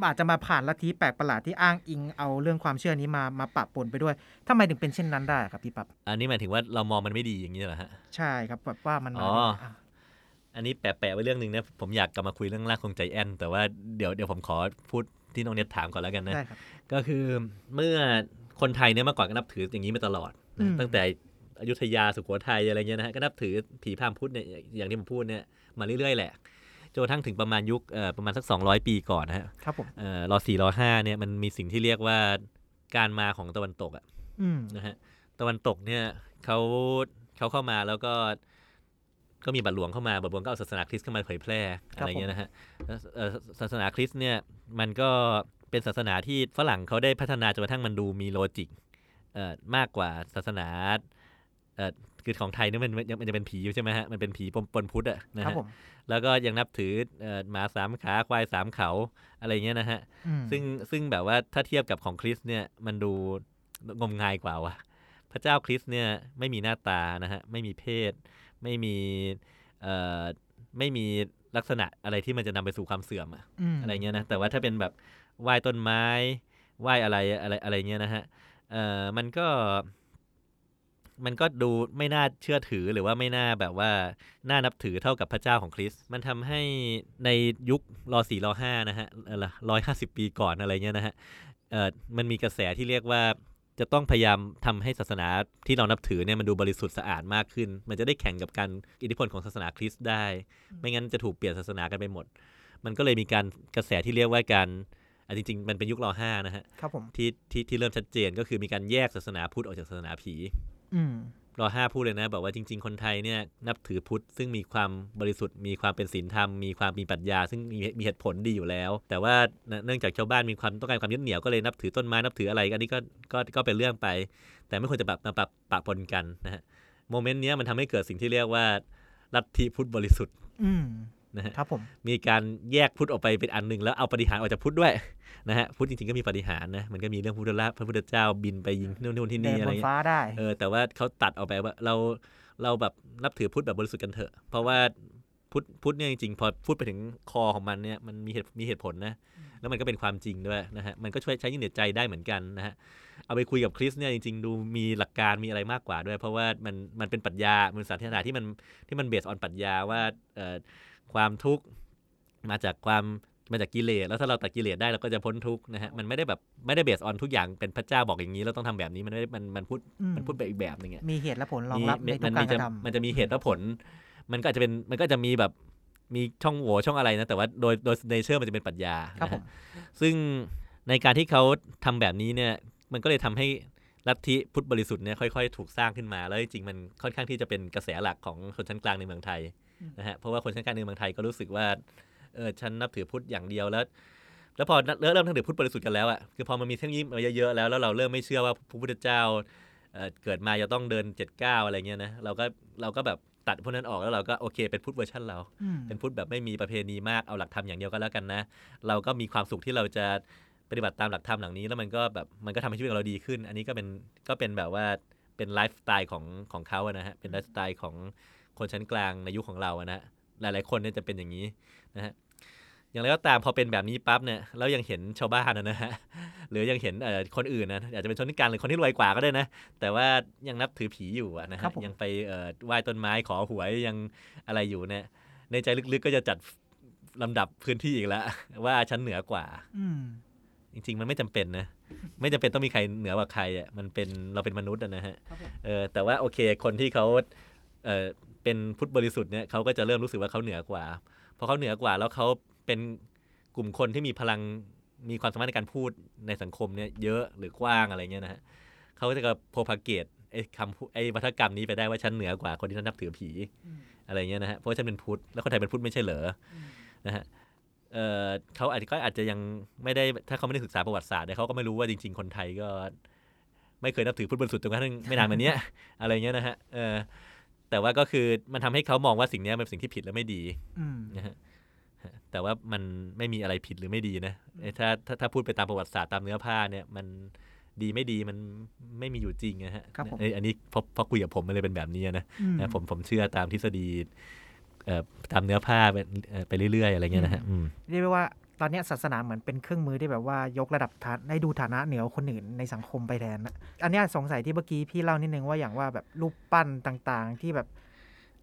อาจจะมาผ่านลัทธิแปลกประหลาดที่อ้างอิงเอาเรื่องความเชื่อนี้มามาปะปนไปด้วยทำไมถึงเป็นเช่นนั้นได้ครับพี่ปั๊บอันนี้หมายถึงว่าเรามองมันไม่ดีอย่างนี้เหรอฮะใช่ครับแบบว่ามันมาอ๋อ อะอันนี้แปะๆไว้เรื่องหนึ่งนะผมอยากกลับมาคุยเรื่องร่างทรงใจแอนแต่ว่าเดี๋ยวเดี๋ยวผมขอพูดที่น้องเน็ตถามก่อนแล้วกันนะได้ครับก็คือเมื่อคนไทยเนี่ยเมื่อก่อนก็นับถืออย่างนี้มาตลอดอืนะมตั้งแต่อยุธยาสุโขทัยอะไรเงี้ยนะฮะก็นับถือผีพราหมณ์พุทธเนี่ยอย่างที่ผมพูดเนี่ยมาเรื่อยๆแหละจนกระทั่งถึงประมาณยุคเอ่อประมาณสัก 200 ปีก่อนนะฮะครับผมเอ่อรอสี่รอห้าเนี่ยมันมีสิ่งที่เรียกว่าการมาของตะวันตกอะอืมนะฮะตะวันตกเนี่ยเขาเขาเข้ามาแล้วก็ ก็มีบัตรหลวงเข้ามาบัตรหลวงก็เอาศาสนาคริสต์เข้ามาเผยแพร่อะไรเงี้ยนะฮะแล้วเอ่อศาสนาคริสต์เนี่ยมันก็เป็นศาสนาที่ฝรั่งเขาได้พัฒนาจนกระทั่งมันดูมีโลจิกเอ่อมากกว่าศาสนาเอ่อคือของไทยเนี่ยมันมันมันจะเป็นผีอยู่ใช่ไหมฮะมันเป็นผีปนปนพุทธอะนะครับฮะผมแล้วก็ยังนับถือเอ่อหมาสามขาควายสามเขาอะไรเงี้ยนะฮะอืมซึ่งซึ่งแบบว่าถ้าเทียบกับของคริสเนี่ยมันดูงมงายกว่าว่ะพระเจ้าคริสเนี่ยไม่มีหน้าตานะฮะไม่มีเพศ ไม่มีเอ่อไม่มีลักษณะอะไรที่มันจะนำไปสู่ความเสื่อมอะมอะไรเงี้ยนะแต่ว่าถ้าเป็นแบบไหว้ต้นไม้ไหว้อะไรอะไรอะไรเงี้ยนะฮะเอ่อมันก็ มันก็ดูไม่น่าเชื่อถือหรือว่าไม่น่าแบบว่าน่านับถือเท่ากับพระเจ้าของคริสต์มันทำให้ในยุครอสี่รอห้านะฮะร้อยห้าสิบปีก่อนอะไรเงี้ยนะฮะเอ่อมันมีกระแสที่เรียกว่า จะต้องพยายามทำให้ศาสนาที่เรานับถือเนี่ยมันดูบริสุทธิ์สะอาดมากขึ้น มันจะได้แข่งกับการอิทธิพลของศาสนาคริสต์ได้ ไม่งั้นจะถูกเปลี่ยนศาสนากันไปหมด มันก็เลยมีการกระแสที่เรียกว่าการอะจริงๆ มันเป็นยุครอห้านะฮะครับผมที่ที่ที่เริ่มชัดเจนก็คือมีการแยกศาสนาพุทธออกจากศาสนาผี อืม รอห้าพูดเลยนะบอกว่าจริง ๆ คนไทยเนี่ยนับถือพุทธซึ่งมีความบริสุทธิ์มีความเป็นศีลธรรม มีความมีปรัชญา ซึ่งมีมีเหตุผลดีอยู่แล้ว แต่ว่าเนื่องจากชาวบ้านมีความต้องการความยึดเหนี่ยวก็เลยนับถือต้นไม้นับถืออะไรอันนี้ก็ก็ก็เป็นเรื่องไป แต่ไม่ควรจะแบบมาปะปะปนกันนะฮะโมเมนต์เนี้ยมันทำให้เกิดสิ่งที่เรียกว่าลัทธิพุทธบริสุทธิ์อื นะฮะครับผมมีการแยกพุทธออกไปเป็นอันหนึ่งแล้วเอาปฏิหารย์ออกจากพุทธด้วยนะฮะพุทธจริงๆก็มีปฏิหารย์นะมันก็มีเรื่องพุทธละพระพุทธเจ้าบินไปยิงที่นู่นนู่นที่เดินี่นอะไรบนเงี้ยฟ้าได้เออแต่ว่าเขาตัดออกไปว่าเราเราแบบนับถือพุทธแบบบริสุทธิ์กันเถอะ เพราะว่าพุทธพุทธเนี่ยจริงๆพอพูดไปถึงคอของมันเนี่ยมันมีเหตุมีเหตุผลนะแล้วมันก็เป็นความจริงด้วยนะฮะมันก็ช่วยใช้ยินเดียใจได้เหมือนกันนะฮะเอาไปคุยกับคริสเนี่ยจริงๆ ดูมีหลักการมีอะไรมากกว่าด้วย เพราะว่ามันมันเป็นปรัชญามันศาสนาที่มันที่มัน based on ปรัชญาว่าเอ่อ ความทุกข์มาจากความมาจากกิเลสแล้วถ้าเราตัดกิเลสได้เราก็จะพ้นทุกข์นะฮะมันไม่ได้แบบไม่ได้ based on ทุกอย่างเป็นพระเจ้าบอกอย่างนี้เราต้องทำแบบนี้มันไม่ได้มันมันพูดอืมมันพูดไปอีกแบบหนึ่งอะมีเหตุและผลรองรับในทุมักนการมีกจะระทำมันจะมีเหตุและผล มันก็อาจจะเป็นมันก็จะมีแบบมีช่องโหว่ช่องอะไรนะ แต่ว่าโดยโดย nature มันจะเป็นปรัชญาครับผมนะผฮะซึ่งในการที่เขาทำแบบนี้เนี่ย มันก็เลยทำให้ลัทธิพุทธบริสุทธิ์เนี่ยค่อยๆ ถูกสร้างขึ้นมา แล้วจริงๆมันค่อนข้างที่จะเป็นกระแสหลักของชนชั้นกลางในเมืองไทย นะฮะเพราะว่าคนชั้นกลางในเมืองไทยก็รู้สึกว่าเออฉันนับถือพุทธอย่างเดียวแล้ว แล้วพอเริ่มเริ่มนับถือพุทธบริสุทธิ์กันแล้วอะคือพอมันมีเทคโนโลยีมาเยอะๆแล้วแล้วเราเริ่มไม่เชื่อว่าพระพุทธเจ้าเอ่อเกิดมาจะต้องเดินเจ็ดเก้าอะไรเงี้ยนะเราก็เราก็แบบตัดพวกนั้นออกแล้วเราก็โอเคเป็นพุทธเวอร์ชันเราอืมเป็นพุทธแบบไม่มีประเพณีมากเอาหลักธรรมอย่างเดียวก็แล้วกันนะ เราก็มีความสุขที่เราจะปฏิบัติตามหลักธรรมเหล่านี้ แล้วมันก็แบบมันก็ทำให้ชีวิตของเราดีขึ้น อันนี้ก็เป็นก็เป็นแบบว่าเป็นไลฟ์สไตล์ของของเขาอะนะฮะเป็นไลฟ์สไตล์ของ คนชั้นกลางในยุคของเราอะนะหลายๆคนเนี่ยจะเป็นอย่างนี้นะฮะอย่างไรก็ตามพอเป็นแบบนี้ปั๊บเนี่ยแล้วยังเห็นชาวบ้านอะนะฮะหรือยังเห็นเอ่อคนอื่นนะอาจจะเป็นชนชั้นกลางหรือคนที่รวยกว่าก็ได้นะแต่ว่ายังนับถือผีอยู่อะนะครัฮะบผมยังไปเอ่อไหว้ต้นไม้ขอหวยยังอะไรอยู่เนี่ยในใจลึกๆก็จะจัดลำดับพื้นที่อีกแล้วว่าฉันเหนือกว่าอืมจริงๆ มันไม่จำเป็นนะ ไม่จำเป็นต้องมีใครเหนือกว่าใครอะมันเป็นเราเป็นมนุษย์อะนะฮะครับผมเออแต่ว่าโอเคคนที่เขาเออ เป็นพุทธบริสุทธิ์เนี่ยเขาก็จะเริ่มรู้สึกว่าเขาเหนือกว่าพอเขาเหนือกว่าแล้วเขาเป็นกลุ่มคนที่มีพลังมีความสามารถในการพูดในสังคมเนี่ยเยอะหรือกว้างอะไรเงี้ยนะฮะเขาก็จะโพพาเกตไอ้คำพูดไอ้วัฒกรรมนี้ไปได้ว่าฉันเหนือกว่าคนที่นับถือผีอะไรเงี้ยนะฮะเพราะว่าฉันเป็นพุทธแล้วคนไทยเป็นพุทธไม่ใช่เหรออนะฮะเออเขาอาจจะก็อาจจะยังไม่ได้ถ้าเขาไม่ได้ศึกษาประวัติศาสตร์เนี่ยเขาก็ไม่รู้ว่าจริง ๆ คนไทยก็ ไม่เคยนับถือพุทธบริสุทธิ์จนกระทั่งไม่นานมาเนี้ยอะไรเงี้ยนะฮะเออ แต่ว่าก็คือมันทำให้เขามองว่าสิ่งเนี้ยเป็นสิ่งที่ผิดและไม่ดีอืมนะฮะแต่ว่ามันไม่มีอะไรผิดหรือไม่ดีนะเอ้ยถ้าถ้าถ้าพูดไปตามประวัติศาสตร์ตามเนื้อผ้าเนี่ยมันดีไม่ดีมันไม่มีอยู่จริงนะฮะครับผมเอ้ยอันนี้พอพอคุยกับผมมันเลยเป็นแบบนี้นะนะผมผมเชื่อตามทฤษฎีเอ่อตามเนื้อผ้าไปเอ่อไปเรื่อยๆอะไรเงี้ยนะฮะอืมเรียกได้ว่า ตอนเนี้ยศาสนาเหมือนเป็นเครื่องมือที่แบบว่ายกระดับฐานได้ดูฐานะเหนือคนอื่นในสังคมไปแทนนะอันเนี้ยสงสัยที่เมื่อกี้พี่เล่านิดนึงว่าอย่างว่าแบบรูปปั้นต่างๆ ที่แบบ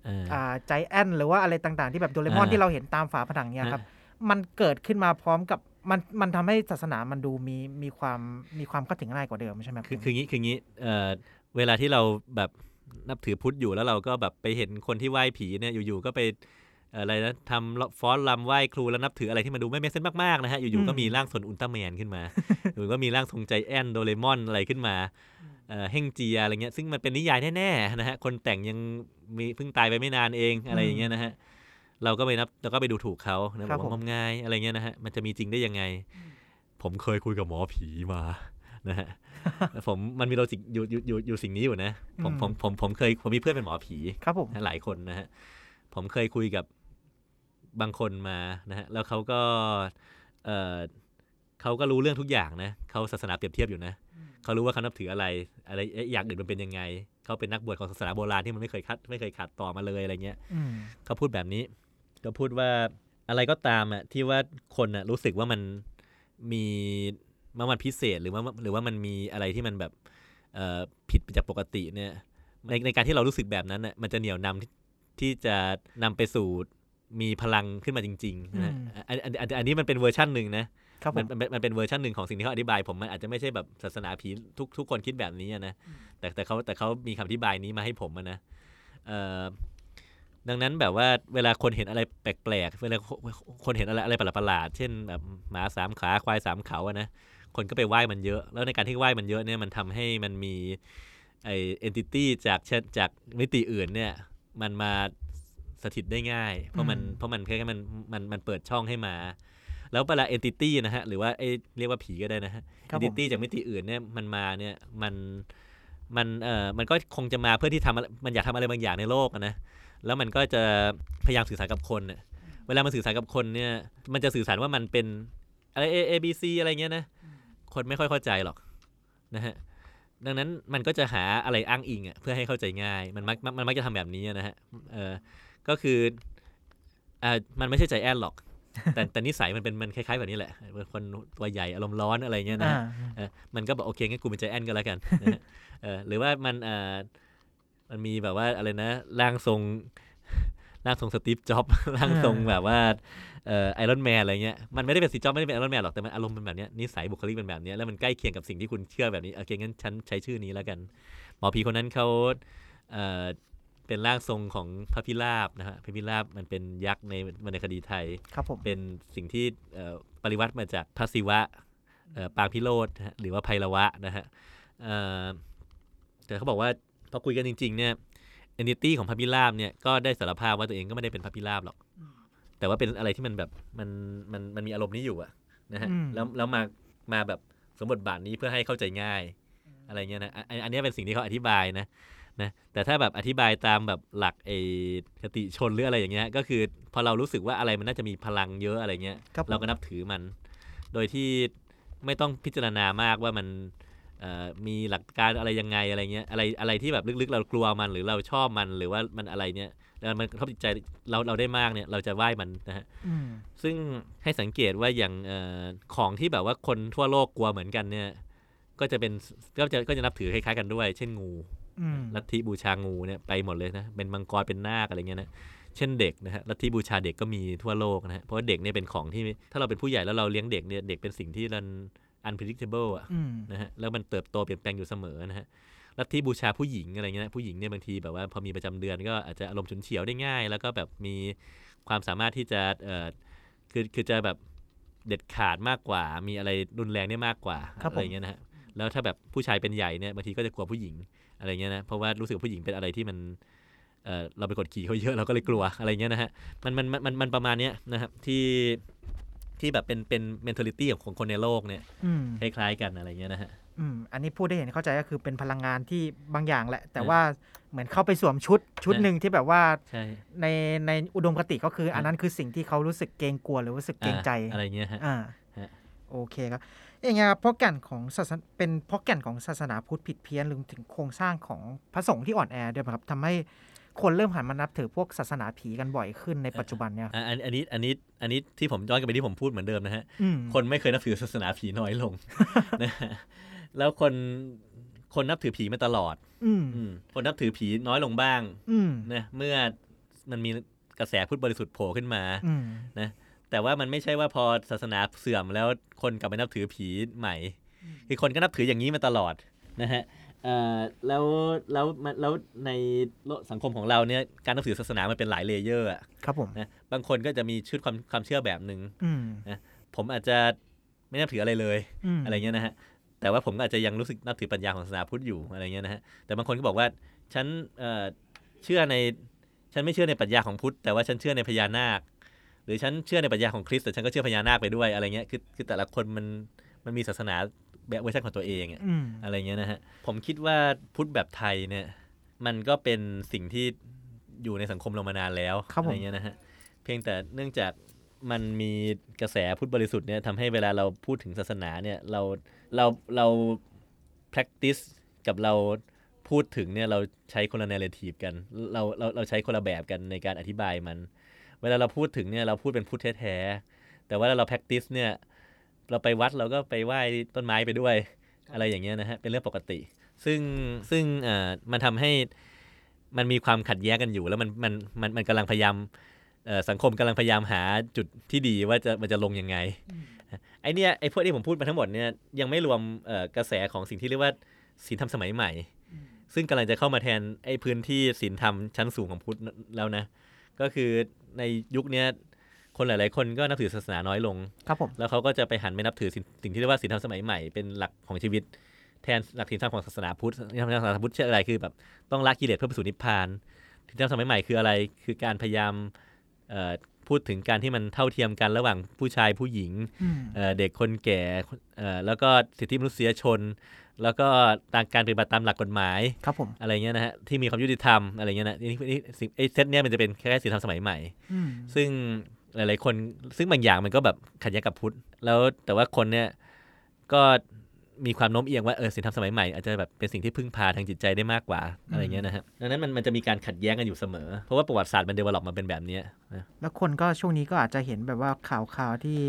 เอออ่าใจแอนหรือว่าอะไรต่างๆ ที่แบบโดเรมอนอ่าที่เราเห็นตามฝาผนังเนี่ยครับ มันเกิดขึ้นมาพร้อมกับมันมันทำให้ศาสนามันดูมีมีความมีความเข้าถึงง่ายกว่าเดิมใช่ไหมรับคือคืองี้คืองี้เอ่อเวลาที่เราแบบนับถือพุทธอยู่แล้วเราก็แบบไปเห็นคนที่ไหว้ผีเนี่ยอยู่ๆก็ไปเอ่ออะไรนะทำฟ้อนรำไหว้ครูแล้วนับถืออะไรที่มันดูไม่เมเซนมากๆนะฮะอยู่ๆก็มีร่างทรงอุลตร้าแมนขึ้นมาอยู่ก็มีร่างทรงใจแอนโดเรมอนอะไรขึ้นมาเอ่อเฮงเจียอะไรเงี้ยซึ่งมันเป็นนิยายแน่ๆนะฮะคนแต่งยังมีเพิ่งตายไปไม่นานเองอะไรอย่างเงี้ยนะฮะเราก็ไปนับเราก็ไปดูถูกเขานะบอกว่างมงายอะไรเงี้ยนะฮะมันจะมีจริงได้ยังไง ผมเคยคุยกับหมอผีมานะฮะผมมันมีโลจิกอยู่อยู่อยู่อยู่สิ่งนี้อยู่นะผมผมผมผมเคยผมมีเพื่อนเป็นหมอผีครับผมหลายคนนะฮะผมเคยคุยกับ บางคนมานะฮะแล้วเขาก็เออเขาก็รู้เรื่องทุกอย่างนะเขาศาสนาเปรียบเทียบอยู่นะเขารู้ว่าเขานับถืออะไร อะไรเอ๊ะอย่างอื่นมันเป็นยังไงเขาเป็นนักบวชของศาสนาโบราณที่มันไม่เคยคัด ไม่เคยขาดต่อมาเลยอะไรเงี้ยอืมเขาพูดแบบนี้ก็พูดว่าอะไรก็ตามอะที่ว่าคนอะรู้สึกว่ามันมีมันมันพิเศษหรือว่าหรือว่ามันมีอะไรที่มันแบบเอ่อผิดไปจากปกติเนี่ยในในการที่เรารู้สึกแบบนั้นน่ะมันจะเหนี่ยวนำที่ที่จะนำไปสู่ มีพลังขึ้นมาจริงๆนะอืมอันอันอันอันนี้มันเป็นเวอร์ชันหนึ่งนะครับผมันมมันมันเป็นเวอร์ชันหนึ่งของสิ่งที่เขาอธิบาย ผมมันอาจจะไม่ใช่แบบศาสนาผีทุกทุกคนคิดแบบนี้อะนะแต่แต่เขาแต่เขามีคำอธิบายนี้มาให้ผมอะนะเอ่อดังนั้นแบบว่าเวลาคนเห็นอะไรแปลกๆเวลาคนเห็นอะไรอะไรประหลาดๆเช่นแบบหมาสามขาควายสามเขาอะนะคนก็ไปไหว้มันเยอะ แล้วในการที่ไหว้มันเยอะเนี่ยมันทำให้มันมีไอ entity จากเช่นจากมิติอื่นเนี่ยมันมา สถิตได้ง่าย เพราะมันอืมเพราะมันแค่มันมันมันเปิดช่องให้มา แล้วเวลาเอนติตี้นะฮะ หรือว่าไอเรียกว่าผีก็ได้นะฮะครับเอนผติมตี้จากมิติอื่นเนี่ยมันมาเนี่ยมันมันเอ่อมันก็คงจะมาเพื่อที่ทำอะไรมันอยากทำอะไรบางอย่างในโลกอะนะแล้วมันก็จะพยายามสื่อสารกับคนเนี่ยเวลามันสื่อสารกับคนเนี่ย มันจะสื่อสารว่ามันเป็นอะไร A A B C อะไรเงี้ยนะ คนไม่ค่อยเข้าใจหรอกนะฮะ ดังนั้นมันก็จะหาอะไรอ้างอิงอะเพื่อให้เข้าใจง่าย มันมักมันมันมักจะทำแบบนี้นะฮะ เออ ก็คืออ่ามันไม่ใช่ไจแอนท์หรอก แต่แต่นิสัยมันเป็นมันคล้ายๆแบบนี้แหละเป็นคนตัวใหญ่อารมณ์ร้อนอะไรเงี้ยนะอ่าฮะเออมันก็บอกโอเคงั้นกูเป็นไจแอนท์ก็แล้วกันนะฮะเออหรือว่ามันอ่ามันมีแบบว่าอะไรนะร่างทรงร่างทรง Steve Jobs ร่างทรงแบบว่าเอ่อ Iron Man อะไรเงี้ยมันไม่ได้เป็น Steve Jobs ไม่ได้เป็น Iron Man หรอกแต่มันอารมณ์เป็นแบบเนี้ยนิสัยบุคลิกเป็นแบบเนี้ยแล้วมันใกล้เคียงกับสิ่งที่คุณเชื่อแบบนี้โอเคงั้นฉันใช้ชื่อนี้แล้วกัน หมอผีคนนั้นเขา เอ่อเป็นร่างทรงของพระพิราบนะฮะพระพิราบมันเป็นยักษ์ในวรรณคดีไทยครับผมเป็นสิ่งที่เอ่อปริวัติมาจากพระศิวะเอ่อปางพิโรธนะฮะหรือว่าไพรวะนะฮะเอ่อแต่เขาบอกว่าพอคุยกันจริง ๆ เนี่ยเอนติตี้ของพระพิราบเนี่ยก็ได้สารภาพว่าตัวเองก็ไม่ได้เป็นพระพิราบหรอก แต่ว่าเป็นอะไรที่มันแบบมันมันมันมีอารมณ์นี้อยู่อะนะฮะอืมแล้วแล้วมามาแบบสมบทบาทนี้เพื่อให้เข้าใจง่ายอะไรเงี้ยนะอันอันอันเนี้ยเป็นสิ่งที่เขาอธิบายนะ นะแต่ถ้าแบบอธิบายตามแบบหลักเอคติชนหรืออะไรอย่างเงี้ย ก็คือพอเรารู้สึกว่าอะไรมันน่าจะมีพลังเยอะอะไรเงี้ยครับผมเราก็นับถือมัน โดยที่ไม่ต้องพิจารณามากว่ามันเอ่อมีหลักการอะไรยังไงอะไรเงี้ยอะไรอะไรที่แบบลึกๆ เรากลัวมันหรือเราชอบมันหรือว่ามันอะไรเนี่ยแล้วมันกระทบจิตใจเราเราได้มากเนี่ยเราจะไหว้มันนะฮะอืมซึ่งให้สังเกตว่าอย่างเออของที่แบบว่าคนทั่วโลกกลัวเหมือนกันเนี่ย ก็จะเป็นก็จะก็จะนับถือคล้ายๆกันด้วย เช่นงูอืม ลัทธิบูชางูเนี่ยไปหมดเลยนะเป็นมังกรเป็นนาคอะไรเงี้ยนะเช่นเด็กนะฮะลัทธิบูชาเด็กก็มีทั่วโลกนะฮะเพราะว่าเด็กเนี่ยเป็นของที่ถ้าเราเป็นผู้ใหญ่แล้วเราเลี้ยงเด็กเนี่ยเด็กเป็นสิ่งที่มัน unpredictable อะอืมนะฮะแล้วมันเติบโตเปลี่ยนแปลงอยู่เสมอนะฮะลัทธิบูชาผู้หญิงอะไรเงี้ยนะผู้หญิงเนี่ยบางทีแบบว่าพอมีประจำเดือนก็อาจจะอารมณ์ฉุนเฉียวได้ง่าย แล้วก็แบบมีความสามารถที่จะเอ่อคือคือจะแบบเด็ดขาดมากกว่า มีอะไรรุนแรงได้มากกว่าครับผมอะไรเงี้ยนะฮะแล้วถ้าแบบผู้ชายเป็นใหญ่เนี่ยบางทีก็จะกลัวผู้หญิง อะไรเงี้ยนะเพราะว่ารู้สึกว่าผู้หญิงเป็นอะไรที่มันเอ่อเราไปกดขี่เขาเยอะเราก็เลยกลัวอะไรเงี้ยนะฮะมันมันมันมันมันประมาณเนี้ยนะครับที่ที่แบบเป็นเป็น mentality ของคนในโลกเนี่ยอืมคล้ายๆกันอะไรเงี้ยนะฮะอืมอันนี้พูดได้เห็นเข้าใจก็คือเป็นพลังงานที่บางอย่างแหละ แต่เออว่าเหมือนเข้าไปสวมชุดชุดเออหนึ่งที่แบบว่าใช่ในในอุดมคติก็คือเอออัอันนั้นคือสิ่งที่เขารู้สึกเกรงกลัวหรือรู้สึกเกรงใจอ่าอะไรเงี้ยฮะอ่าฮะ โอเคครับอย่างเงี้ยครับเพราะแก่นของศาสนาเป็นเพราะแก่นของศาสนาพุทธผิดเพี้ยนหรือถึงโครงสร้างของพระสงฆ์ที่อ่อนแอด้วยไหมครับทำให้คนเริ่มหันมานับถือพวกศาสนาผีกันบ่อยขึ้นในปัจจุบันเนี่ยครับอะอันอันนี้อันนี้อันนี้ที่ผมย้อนกลับไปที่ผมพูดเหมือนเดิมนะฮะอืมคนไม่เคยนับถือศาสนาผีน้อยลงนะฮะแล้วคนคนนับถือผีมาตลอด อืมอืมคนนับถือผีน้อยลงบ้างอืมนะเมื่อมันมีกระแสพุทธบริสุทธิ์โผล่ขึ้นมาอืม แต่ว่ามันไม่ใช่ว่าพอศาสนาเสื่อมแล้วคนกลับไปนับถือผีใหม่ คือคนก็นับถืออย่างนี้มาตลอดนะฮะเอ่อแล้วแล้วมันแล้วในโลกสังคมของเราเนี่ยการนับถือศาสนามันเป็นหลาย layer อะครับผมนะบางคนก็จะมีชุดความความเชื่อแบบหนึ่งอืมผมอาจจะไม่นับถืออะไรเลยอืมอะไรเงี้ยนะฮะแต่ว่าผมก็อาจจะยังรู้สึกนับถือปัญญาของศาสนาพุทธอยู่อะไรเงี้ยนะฮะแต่บางคนก็บอกว่าฉันเอ่อเชื่อในฉันไม่เชื่อในปรัชญาของพุทธแต่ว่าฉันเชื่อในพญานาค หรือฉันเชื่อในปรัชญาของคริสต์แต่ฉันก็เชื่อพญานาคไปด้วยอะไรเงี้ยคือคือแต่ละคนมันมันมีศาสนาแบบเวอร์ชันของตัวเองอะอืมอะไรเงี้ยนะฮะผมคิดว่าพุทธแบบไทยเนี่ยมันก็เป็นสิ่งที่อยู่ในสังคมเรามานานแล้วครับผมอะไรเงี้ยนะฮะเพียงแต่เนื่องจากมันมีกระแสพุทธบริสุทธิ์เนี่ยทำให้เวลาเราพูดถึงศาสนาเนี่ยเราเราเรา practice กับเราพูดถึงเนี่ยเราใช้คนละ narrative กัน เราเราเราใช้คนละแบบกันในการอธิบายมัน เวลาเราพูดถึงเนี่ยเราพูดเป็นพุทธแท้ๆแต่ว่าเรา practice เนี่ยเราไปวัดเราก็ไปไหว้ต้นไม้ไปด้วย อะไรอย่างเงี้ยนะฮะเป็นเรื่องปกติ ซึ่งซึ่งเอ่อมันทำให้มันมีความขัดแย้งกันอยู่ แล้วมันมันมันมันกำลังพยายามเอ่อสังคมกำลังพยายามหาจุดที่ดีว่าจะมันจะลงยังไงไอเนี้ยไอพวกที่ผมพูดมาทั้งหมดเนี่ยยังไม่รวมเอ่อกระแสของสิ่งที่เรียกว่าศีลธรรมสมัยใหม่ ซึ่งกำลังจะเข้ามาแทนไอพื้นที่ศีลธรรมชั้นสูงของพุทธแล้วนะ ก็คือ ในยุคเนี้ยคนหลาย ๆ คนก็นับถือศาสนาน้อยลง ครับผม แล้วเขาก็จะไปหันไปนับถือสิ่งสิ่งที่เรียกว่าศีลธรรมสมัยใหม่เป็นหลักของชีวิตแทนหลักศีลธรรมของศาสนาพุทธศีลธรรมของศาสนาพุทธเชื่ออะไรคือแบบต้องละกิเลสเพื่อไปสู่นิพพานศีลธรรมสมัยใหม่คืออะไร คือการพยายามเอ่อ พูดถึงการที่มันเท่าเทียมกันระหว่างผู้ชายผู้หญิงอืมเอ่อเด็กคนแก่เอ่อแล้วก็สิทธิมนุษยชน แล้วก็ตามการปฏิบัติตามหลักกฎหมายครับผมอะไรเงี้ยนะฮะที่มีความยุติธรรมอะไรเงี้ยนะนี่นี่สิ่งไอ้เซตเนี้ยมันจะเป็นแค่ศีลธรรมสมัยใหม่อืมซึ่งหลายๆคนซึ่งบางอย่างมันก็แบบขัดแย้งกับพุทธแล้วแต่ว่าคนเนี่ยก็ มีความโน้มเอียงว่าเออศีลธรรมสมัยใหม่อาจจะแบบเป็นสิ่งที่พึ่งพาทางจิตใจได้มากกว่าอะไรเงี้ยนะฮะดังนั้นมันมันจะมีการขัดแย้งกันอยู่เสมอ เพราะว่าประวัติศาสตร์มันเดเวล็อปมาเป็นแบบเนี้ยนะแล้วคนก็ช่วงนี้ก็อาจจะเห็นแบบว่าข่าวข่าวที่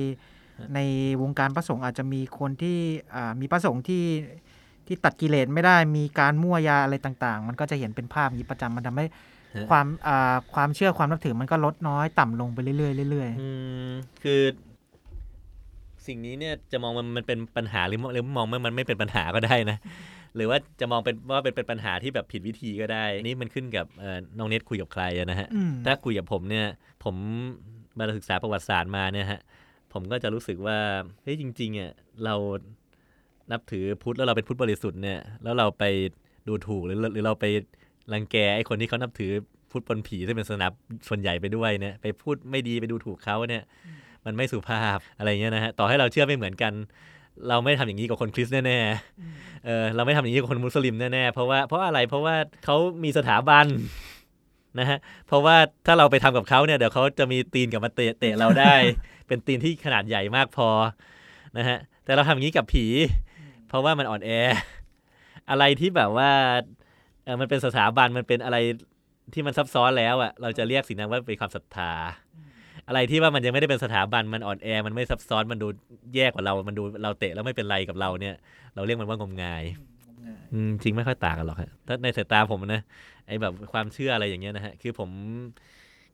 ในวงการพระสงฆ์อาจจะมีคนที่อ่ามีพระสงฆ์ที่ที่ตัดกิเลสไม่ได้มีการมั่วยาอะไรต่าง ๆ มันก็จะเห็นเป็นภาพอย่างนี้ประจำมันทำให้ความอ่าความเชื่อความนับถือมันก็ลดน้อยต่ำลงไปเรื่อยๆเรื่อยอืมคือ สิ่งนี้เนี่ยจะมองมันมันเป็นปัญหาหรือหรือมองว่ามันไม่เป็นปัญหาก็ได้นะ หรือว่าจะมองเป็นว่าเป็นเป็นปัญหาที่แบบผิดวิธีก็ได้ นี่มันขึ้นกับเอ่อน้องเน็ตคุยกับใครอะนะฮะๆอืมถ้าคุยกับผมเนี่ย ผมมาศึกษาประวัติศาสตร์มาเนี่ยฮะ ผมก็จะรู้สึกว่าเฮ้ยจริงๆอะเรานับถือพุทธแล้วเราเป็นพุทธบริสุทธิ์เนี่ยแล้วเราไปดูถูกหรือหรือเราไปรังแกไอ้คนที่เขานับถือพุทธปนผีที่งเป็นศาสนาส่วนใหญ่ไปด้วยเนี่ยไปพูดไม่ดีไปดูถูกเขาเนี่ย มันไม่สุภาพอะไรเงี้ยนะฮะต่อให้เราเชื่อไม่เหมือนกัน เราไม่ทำอย่างนี้กับคนคริสต์แน่ๆเออเราไม่ทำอย่างนี้กับคนมุสลิมแน่ๆเพราะว่าเพราะอะไรเพราะว่าเขามีสถาบันนะฮะเพราะว่าถ้าเราไปทำกับเขาเนี่ยเดี๋ยวเขาจะมีตีนกลับมาเตะเตะเราได้ เป็นตีนที่ขนาดใหญ่มากพอนะฮะแต่เราทำอย่างนี้กับผี เพราะว่ามันอ่อนแอ อะไรที่แบบว่าเออมันเป็นสถาบันมันเป็นอะไรที่มันซับซ้อนแล้วอะเราจะเรียกสิ่งนั้นว่าเป็นความศรัทธา อะไรที่ว่ามันยังไม่ได้เป็นสถาบันมันอ่อนแอ มันไม่ซับซ้อนมันดูแย่กว่าเรา มันดูเราเตะแล้วไม่เป็นไรกับเราเนี่ย เราเรียกมันว่างมงายอืมจริงไม่ค่อยต่างกันหรอกฮะถ้าในสายตาผมนะไอ้แบบความเชื่ออะไรอย่างเงี้ยนะฮะคือผม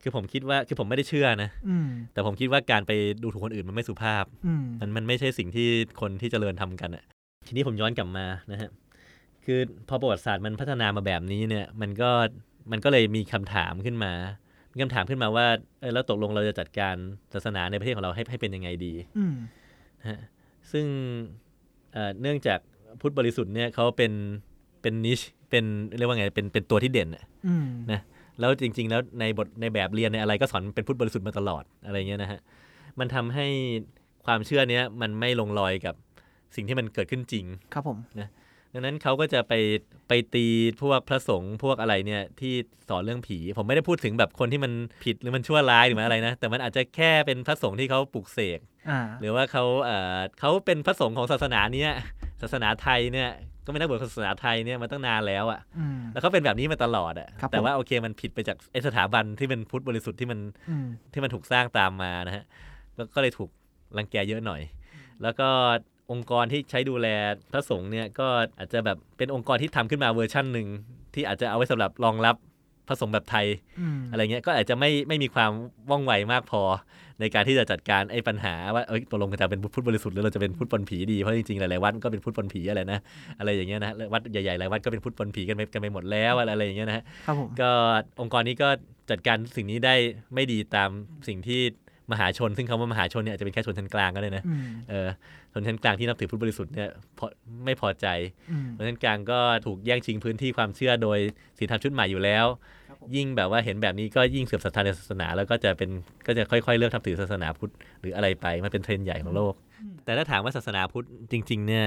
คือผมคิดว่าคือผมไม่ได้เชื่อนะอืมแต่ผมคิดว่าการไปดูถูกคนอื่นมันไม่สุภาพอืมมันมันไม่ใช่สิ่งที่คนที่เจริญทำกันอะ ทีนี้ผมย้อนกลับมานะฮะคือพอประวัติศาสตร์มันพัฒนามาแบบนี้เนี่ย มันก็มันก็เลยมีคำถามขึ้นมามี คำถามขึ้นมาว่าเออแล้วตกลงเราจะจัดการศาสนาในประเทศของเราให้ให้เป็นยังไงดีอืมนะฮะซึ่งเอ่อเนื่องจากพุทธบริสุทธิ์เนี่ยเขาเป็นเป็นนิชเป็นเรียกว่าไงเป็นเป็นตัวที่เด่นอะอืมนะแล้วจริง ๆ แล้วในบทในแบบเรียนในอะไรก็สอนเป็นพุทธบริสุทธิ์มาตลอดอะไรเงี้ยนะฮะมันทำให้ความเชื่อเนี้ยมันไม่ลงรอยกับสิ่งที่มันเกิดขึ้นจริง ครับผม ดังนั้นเขาก็จะไปไปตีพวกพระสงฆ์พวกอะไรเนี่ยที่สอนเรื่องผี ผมไม่ได้พูดถึงแบบคนที่มันผิดหรือมันชั่วร้ายหรือมันอะไรนะ แต่มันอาจจะแค่เป็นพระสงฆ์ที่เขาปลุกเสกอ่าหรือว่าเขาเอ่อเขาเป็นพระสงฆ์ของศาสนาเนี้ยศาสนาไทยเนี่ยก็มีนักบวชศาสนาไทยเนี่ยมาตั้งนานแล้วอะอืมแล้วเขาเป็นแบบนี้มาตลอดอะครับผมแต่ว่าโอเคมันผิดไปจากไอสถาบันที่เป็นพุทธบริสุทธิ์ที่มันอืมที่มันถูกสร้างตามมานะฮะ แล้วก็เลยถูกรังแกเยอะหน่อย แล้วก็ องค์กรที่ใช้ดูแลพระสงฆ์เนี่ยก็อาจจะแบบเป็นองค์กรที่ทำขึ้นมาเวอร์ชันหนึ่งที่อาจจะเอาไว้สำหรับรองรับพระสงฆ์แบบไทยอืมอะไรเงี้ยก็อาจจะไม่ไม่มีความว่องไวมากพอ ในการที่จะจัดการไอ้ปัญหาว่าเอ้ยตกลงจะเป็นพุทธบริสุทธิ์หรือเราจะเป็นพุทธปนผีดีเพราะจริงๆหลายๆวัดก็เป็นพุทธปนผีอะไรนะอะไรอย่างเงี้ยนะแล้ววัดใหญ่ๆหลายวัดก็เป็นพุทธปนผีกันไปกันไปหมดแล้วอะไรอะไรอย่างเงี้ยนะฮะครับผมก็องค์กรนี้ก็จัดการสิ่งนี้ได้ไม่ดีตามสิ่งที่ มหาชน ซึ่งคำว่ามหาชนเนี่ยอาจจะเป็นแค่ชนชั้นกลางก็ได้นะอืมเออชนชั้นกลางที่นับถือพุทธบริสุทธิ์เนี่ยพอไม่พอใจอืมชนชั้นกลางก็ถูกแย่งชิงพื้นที่ความเชื่อโดยศีลธรรมชุดใหม่อยู่แล้วครับผมยิ่งแบบว่าเห็นแบบนี้ก็ยิ่งเสื่อมศรัทธาในศาสนา แล้วก็จะเป็นก็จะค่อยๆ เลิกนับถือศาสนาพุทธหรืออะไรไปมันเป็นเทรนด์ใหญ่ของโลก แต่ถ้าถามว่าศาสนาพุทธจริง ๆ เนี่ย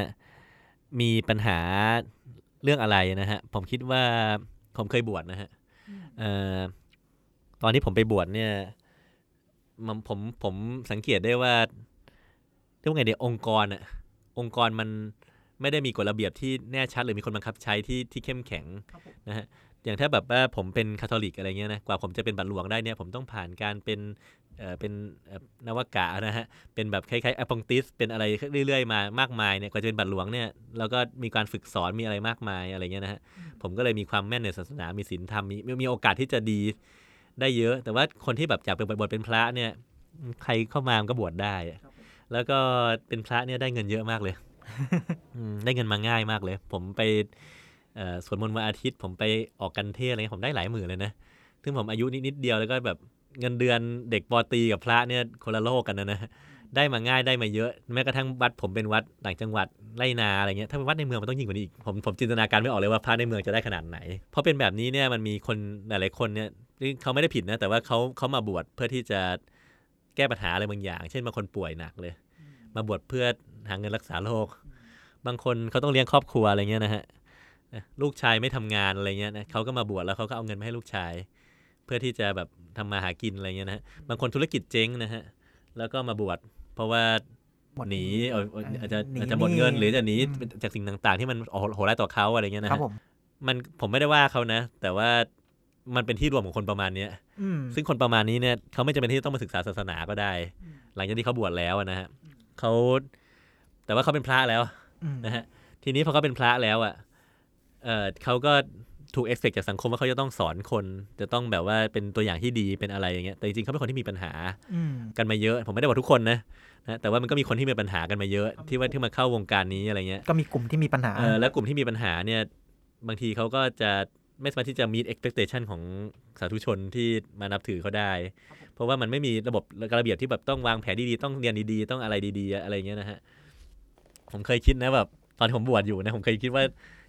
มีปัญหาเรื่องอะไรนะฮะผมคิดว่าผมเคยบวชนะฮะเอ่อตอนที่ผมไปบวชเนี่ย มันผมผมสังเกตได้ว่าเรียกว่าไงเดียองค์กรอะองค์กรมันไม่ได้มีกฎระเบียบที่แน่ชัดหรือมีคนบังคับใช้ที่ที่เข้มแข็งนะฮะอย่างถ้าแบบว่าผมเป็นคาทอลิกอะไรเงี้ยนะกว่าผมจะเป็นบัตรหลวงได้เนี่ยผมต้องผ่านการเป็นเอ่อเป็นเอ่อนวากะนะฮะเป็นแบบคล้ายๆอปองติสเป็นอะไรเรื่อยๆมามากมายเนี่ยกว่าจะเป็นบัตรหลวงเนี่ยเราก็มีการฝึกสอนมีอะไรมากมายอะไรเงี้ยนะฮะผมก็เลยมีความแม่นในศาสนามีศีลธรรมมีมีมีโอกาสที่จะดี ได้เยอะ แต่ว่าคนที่แบบอยากเป็นบวชเป็นพระเนี่ย ใครเข้ามามันก็บวชได้อะแล้วก็เป็นพระเนี่ยได้เงินเยอะมากเลยอืมได้เงินมาง่ายมากเลย ผมไปเอ่อสวดมนต์วันอาทิตย์ ผมไปออกกันเทศอะไรเงี้ยผมได้หลายหมื่นเลยนะซึ่งผมอายุนิดๆเดียวแล้วก็แบบเงินเดือนเด็กปอตรีกับพระเนี่ยคนละโลกกันนะนะได้มาง่ายได้มาเยอะ แม้กระทั่งวัดผมเป็นวัดต่างจังหวัดไร่นาอะไรเงี้ยถ้าเป็นวัดในเมืองมันต้องยิ่งกว่านี้อีกผมผมจินตนาการไม่ออกเลยว่าพระในเมืองจะได้ขนาดไหน เพราะเป็นแบบนี้เนี่ยมันมีคนหลายๆคนเนี่ย ซึ่งเขาไม่ได้ผิดนะ แต่ว่าเขาเขามาบวชเพื่อที่จะแก้ปัญหาอะไรบางอย่าง เช่นบางคนป่วยหนักเลย มาบวชเพื่อหาเงินรักษาโรคบางคนเขาต้องเลี้ยงครอบครัวอะไรเงี้ยนะฮะลูกชายไม่ทำงานอะไรเงี้ยนะเขาก็มาบวชแล้วเขาก็เอาเงินมาให้ลูกชาย เพื่อที่จะแบบทำมาหากินอะไรเงี้ยนะฮะบางคนธุรกิจเจ๊งนะฮะแล้วก็มาบวชเพราะว่าหมดหนีเอออาจจะหนีอาจจะหมดเงินหนี้หรือจะหนีอืมจากสิ่งต่าง ๆ ที่มันโหโหดร้ายต่อเขาอะไรเงี้ยนะครับฮะผมมันผมไม่ได้ว่าเขานะ แต่ว่า มันเป็นที่รวมของคนประมาณเนี้ยอืมซึ่งคนประมาณนี้เนี่ยเขาไม่จำเป็นที่จะต้องมาศึกษาศาสนาก็ได้ หลังจากที่เขาบวชแล้วอะนะฮะเขาแต่ว่าเขาเป็นพระแล้วอืมนะฮะทีนี้พอเขาเป็นพระแล้วอะเออเขาก็ถูกเอ c t จากสังคมว่าเขาจะต้องสอนคน จะต้องแบบว่าเป็นตัวอย่างที่ดีเป็นอะไรอย่างเงี้ยแต่จริงๆเขาเป็นคนที่มีปัญหาอืมกันมาเยอะ ผมไม่ได้บอกทุกคนนะนะแต่ว่ามันก็มีคนที่มีปัญหากันมาเยอะ ที่ว่าที่มาเข้าวงการนี้อะไรเงี้ยก็มีกลุ่มที่มีปัญหาเออแล้วกลุ่มที่มีปัญหาเนี่ย บางทีเขาก็จะ ไม่สามารถที่จะ meet expectation ของสาธุชนที่มานับถือเขาได้ เพราะว่ามันไม่มีระบบระเบียบที่แบบต้องวางแผนดีๆ ต้องเรียนดีๆ ต้องอะไรดีๆ อะไรเงี้ยนะฮะ ผมเคยคิดนะแบบตอนผมบวชอยู่นะ ผมเคยคิดว่า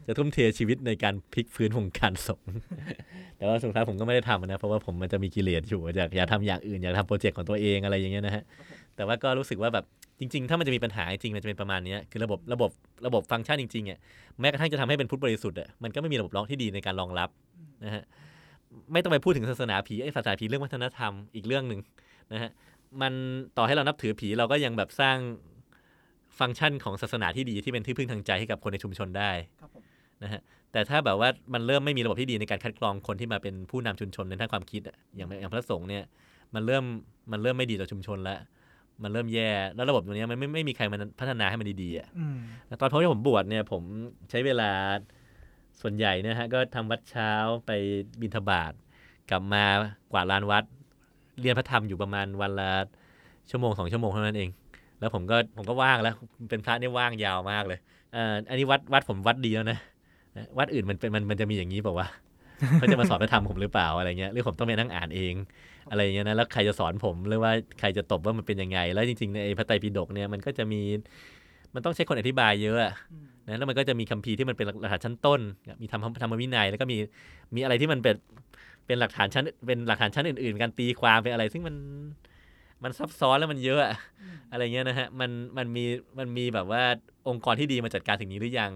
จะทุ่มเทชีวิตในการพลิกฟื้นวงการสงฆ์แต่ว่าสุดท้ายผมก็ไม่ได้ทำนะ เพราะว่าผมมันจะมีกิเลสอยู่อยากอยากทำอย่างอื่นอยากทำโปรเจกต์ของตัวเองอะไรอย่างเงี้ยนะฮะ แต่ว่าก็รู้สึกว่าแบบ จริง ๆ ถ้ามันจะมีปัญหาจริงๆมันจะเป็นประมาณเนี้ยคือระบบระบบระบบฟังก์ชันจริงๆอะแม้กระทั่งจะทำให้เป็นพุทธบริสุทธิ์อะมันก็ไม่มีระบบรองที่ดีในการรองรับนะฮะไม่ต้องไปพูดถึงศาสนาผีไอ้ศาสนาผีเรื่องวัฒนธรรมอีกเรื่องหนึ่งนะฮะมันต่อให้เรานับถือผีเราก็ยังแบบสร้างฟังก์ชันของศาสนาที่ดีที่เป็นที่พึ่งทางใจให้กับคนในชุมชนได้ครับผมนะฮะแต่ถ้าแบบว่ามันเริ่มไม่มีระบบที่ดีในการคัดกรองคนที่มาเป็นผู้นำชุมชนในทางความคิดอะอย่างอย่างพระสงฆ์เนี่ยมันเริ่มมันเริ่มไม่ดีต่อชุมชนแล้ว มันเริ่มแย่ แล้วระบบตัวเนี้ยมันไม่ไม่มีใครมันพัฒนาให้มันดีๆอะอืมตอนที่ผมบวชเนี่ย ผมใช้เวลาส่วนใหญ่เนะฮะ ก็ทำวัดเช้าไปบิณฑบาตกลับมากวาดลานวัด เรียนพระธรรมอยู่ประมาณวันละชั่วโมงสองชั่วโมงเท่านั้นเอง แล้วผมก็ผมก็ว่างแล้วเป็นพระเนี่ยว่างยาวมากเลยเอ่ออันนี้วัดวัดผมวัดดีแล้วนะนะวัดอื่นมันเป็นมันมันจะมีอย่างนี้เปล่าวะเขาจะมาสอนพระธรรมผมหรือเปล่าอะไรเงี้ยหรือผมต้องไปนั่งอ่านเอง อะไรอย่างเงี้ยนะแล้วใครจะสอนผมหรือว่าใครจะตบว่ามันเป็นยังไง แล้วจริงๆในพระไตรปิฎกเนี่ยมันก็จะมีมันต้องใช้คนอธิบายเยอะอะนะแล้วมันก็จะมีคัมภีร์ที่มันเป็นหลักฐานชั้นต้น มีธรรมธรรมวินัย แล้วก็มีมีอะไรที่มันเป็นเป็นหลักฐานชั้น เป็นหลักฐานชั้นอื่น ๆ การตีความเป็นอะไร ซึ่งมันมันซับซ้อนแล้วมันเยอะอะอะไรเงี้ยนะฮะมันมันมีมันมีแบบว่าองค์กรที่ดีมาจัดการสิ่งนี้หรือยัง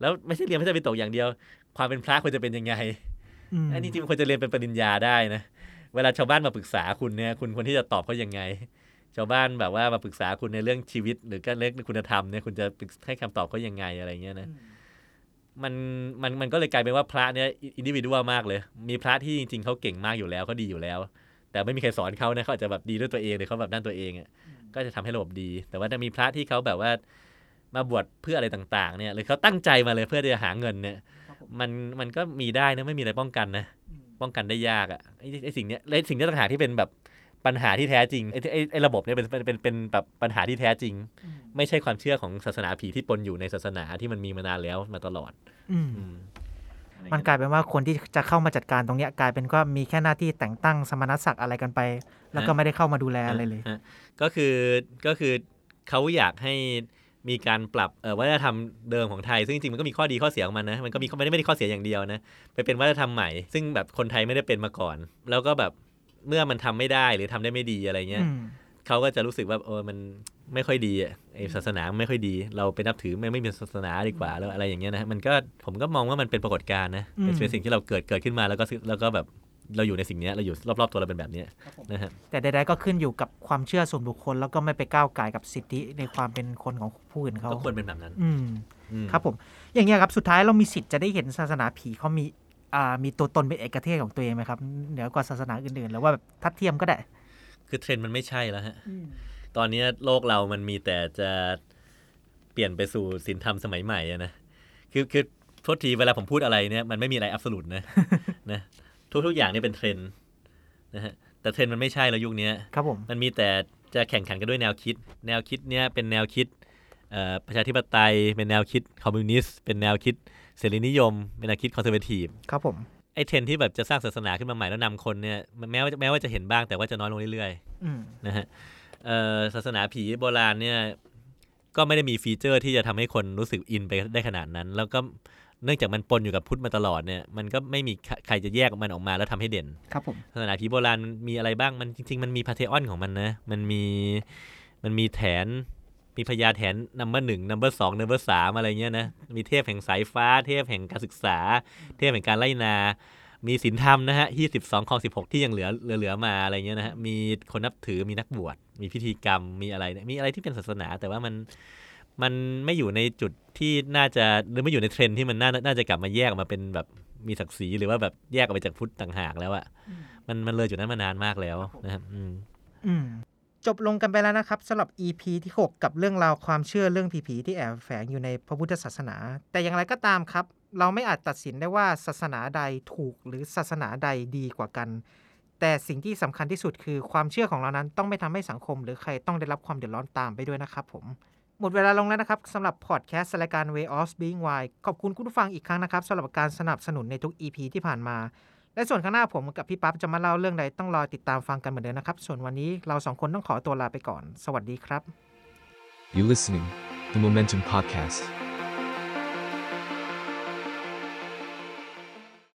แล้วไม่ใช่เรียนพระไตรปิฎกอย่างเดียว ความเป็นพระควรจะเป็นยังไงอืมอันนี้จริงๆควรจะเรียนเป็นปริญญาได้นะ เวลาชาวบ้านมาปรึกษาคุณเนี่ยคุณควรที่จะตอบเขายังไง ชาวบ้านแบบว่ามาปรึกษาคุณในเรื่องชีวิต หรือก็เรื่องคุณธรรมเนี่ยคุณจะปรึกให้คำตอบเขายังไงอะไรเงี้ยนะมันมันมันก็เลยกลายเป็นว่าพระเนี่ยอินดิวิดวมากเลย มีพระที่จริงๆเขาเก่งมากอยู่แล้วเขาดีอยู่แล้ว แต่ไม่มีใครสอนเขานะเขาอาจจะแบบดีด้วยตัวเองหรือเขาแบบด้านตัวเองอะก็จะทำให้ระบบดี แต่ว่าถ้ามีพระที่เขาแบบว่ามาบวชเพื่ออะไรต่าง ๆ เนี่ย หรือเขาตั้งใจมาเลยเพื่อที่จะหาเงินเนี่ย มันมันก็มีได้นะไม่มีอะไรป้องกันนะ ป้องกันได้ยากอะไอ้ไอ้สิ่งเนี้ยและสิ่งนี้ต่างหากที่เป็นแบบปัญหาที่แท้จริงไอ้ไอ้ไอ้ระบบเนี้ยเป็นเป็นเป็นเป็นแบบปัญหาที่แท้จริง ไม่ใช่ความเชื่อของศาสนาผีที่ปนอยู่ในศาสนาที่มันมีมานานแล้วมาตลอด อืมอืมมันกลายเป็นว่าคนที่จะเข้ามาจัดการตรงเนี้ยกลายเป็นก็มีแค่หน้าที่แต่งตั้งสมณศักดิ์อะไรกันไป แล้วก็ไม่ได้เข้ามาดูแลอะไรเลยฮะก็คือก็คือเขาอยากให้ มีการปรับเอ่อวัฒนธรรมเดิมของไทย ซึ่งจริงๆมันก็มีข้อดีข้อเสียของมันนะ มันก็มีไม่ได้ไม่ได้ข้อเสียอย่างเดียวนะ ไปเป็นวัฒนธรรมใหม่ ซึ่งแบบคนไทยไม่ได้เป็นมาก่อน แล้วก็แบบเมื่อมันทำไม่ได้หรือทำได้ไม่ดีอะไรเงี้ยอืมเขาก็จะรู้สึกว่าเออมันไม่ค่อยดีอะไอศาสนาไม่ค่อยดี เราไปนับถือไม่ไม่เป็นศาสนาดีกว่าแล้วอะไรอย่างเงี้ยนะมันก็ผมก็มองว่ามันเป็นปรากฏการณ์นะเป็นเป็นสิ่งที่เราเกิดเกิดขึ้นมาแล้วก็แล้วก็แบบ เราอยู่ในสิ่งเนี้ยเราอยู่รอบๆตัวเราเป็นแบบเนี้ยนะฮะแต่ใดๆก็ขึ้นอยู่กับความเชื่อส่วนบุคคล แล้วก็ไม่ไปก้าวไก่ายกับสิทธิในความเป็นคนของผู้อื่นเขาก็ควรเป็นแบบนั้นอืมอืมครับผม อย่างเงี้ยครับสุดท้ายเรามีสิทธิ์จะได้เห็นศาสนาผีเขามีอ่ามีตัวตนเป็นเอกเทศของตัวเองไหมครับเหนือกว่าศาสนาอื่นๆหรือว่าแบบทัดเทียมก็ได้ คือเทรนด์มันไม่ใช่แล้วฮะตอนเนี้ยโลกเรามันมีแต่จะเปลี่ยนไปสู่ศีลธรรมสมัยใหม่อะนะคือคือโทษทีเวลาผมพูดอะไรเนี่ยมันไม่มีอะไร absolute นะนะ ทุกทุกอย่างนี่เป็นเทรนด์นะฮะแต่เทรนด์มันไม่ใช่แล้วยุคเนี้ยครับผมมันมีแต่จะแข่งขันกันด้วยแนวคิด แนวคิดเนี้ยเป็นแนวคิดเอ่อประชาธิปไตย เป็นแนวคิดคอมมิวนิสต์เป็นแนวคิดเสรีนิยม เป็นแนวคิด conservative ครับผมไอ้เทรนด์ที่แบบจะสร้างศาสนาขึ้นมาใหม่แล้วนำคนเนี่ยแม้ว่าแม้ว่าจะเห็นบ้างแต่ว่าจะน้อยลงเรื่อยๆอืมนะฮะเอ่อศาสนาผีโบราณเนี่ยก็ไม่ได้มี feature ที่จะทำให้คนรู้สึก in ไปได้ขนาดนั้น แล้วก็ เนื่องจากมันปนอยู่กับพุทธมาตลอดเนี่ยมันก็ไม่มีใครใครจะแยกมันออกมาแล้วทำให้เด่น ครับผมศาสนาผีโบราณมีอะไรบ้างมันจริง ๆ มันมี pantheon ของมันนะ มันมีมันมีแถนมีพญาแถน number หนึ่ง number สอง number สามอะไรเงี้ยนะมีเทพแห่งสายฟ้า เทพแห่งการศึกษา เทพแห่งการไร่นามีศีลธรรมนะฮะยี่สิบสองข้อสิบหกที่ยังเหลือเหลือๆมาอะไรเงี้ยนะฮะ มีคนนับถือ มีนักบวช มีพิธีกรรม มีอะไรเนี่ยมีอะไรที่เป็นศาสนา แต่ว่ามัน มันไม่อยู่ในจุดที่น่าจะหรือไม่อยู่ในเทรนด์ที่มันน่าน่าจะกลับมาแยกออกมาเป็นแบบมีศักดิ์ศรีหรือว่าแบบแยกออกไปจากพุทธต่างหากแล้วอะมันมันเลยจุดนั้นมานานมากแล้วนะครับอืมอืมจบลงกันไปแล้วนะครับสำหรับ EP ที่ 6 กับเรื่องราวความเชื่อเรื่องผีๆที่แอบแฝงอยู่ในพระพุทธศาสนา แต่อย่างไรก็ตามครับ เราไม่อาจตัดสินได้ว่าศาสนาใดถูกหรือศาสนาใดดีกว่ากัน แต่สิ่งที่สำคัญที่สุดคือความเชื่อของเรานั้นต้องไม่ทำให้สังคมหรือใครต้องได้รับความเดือดร้อนตามไปด้วยนะครับผม หมดเวลาลงแล้วนะครับสำหรับพอดแคสต์รายการ Way of Being Wise ขอบคุณคุณผู้ฟังอีกครั้งนะครับสำหรับการสนับสนุนในทุก EP ที่ผ่านมา และส่วนข้างหน้าผมกับพี่ปั๊บจะมาเล่าเรื่องใดต้องรอติดตามฟังกันเหมือนเดิมนะครับ ส่วนวันนี้เราสองคนต้องขอตัวลาไปก่อน สวัสดีครับ You listening, the Momentum Podcast.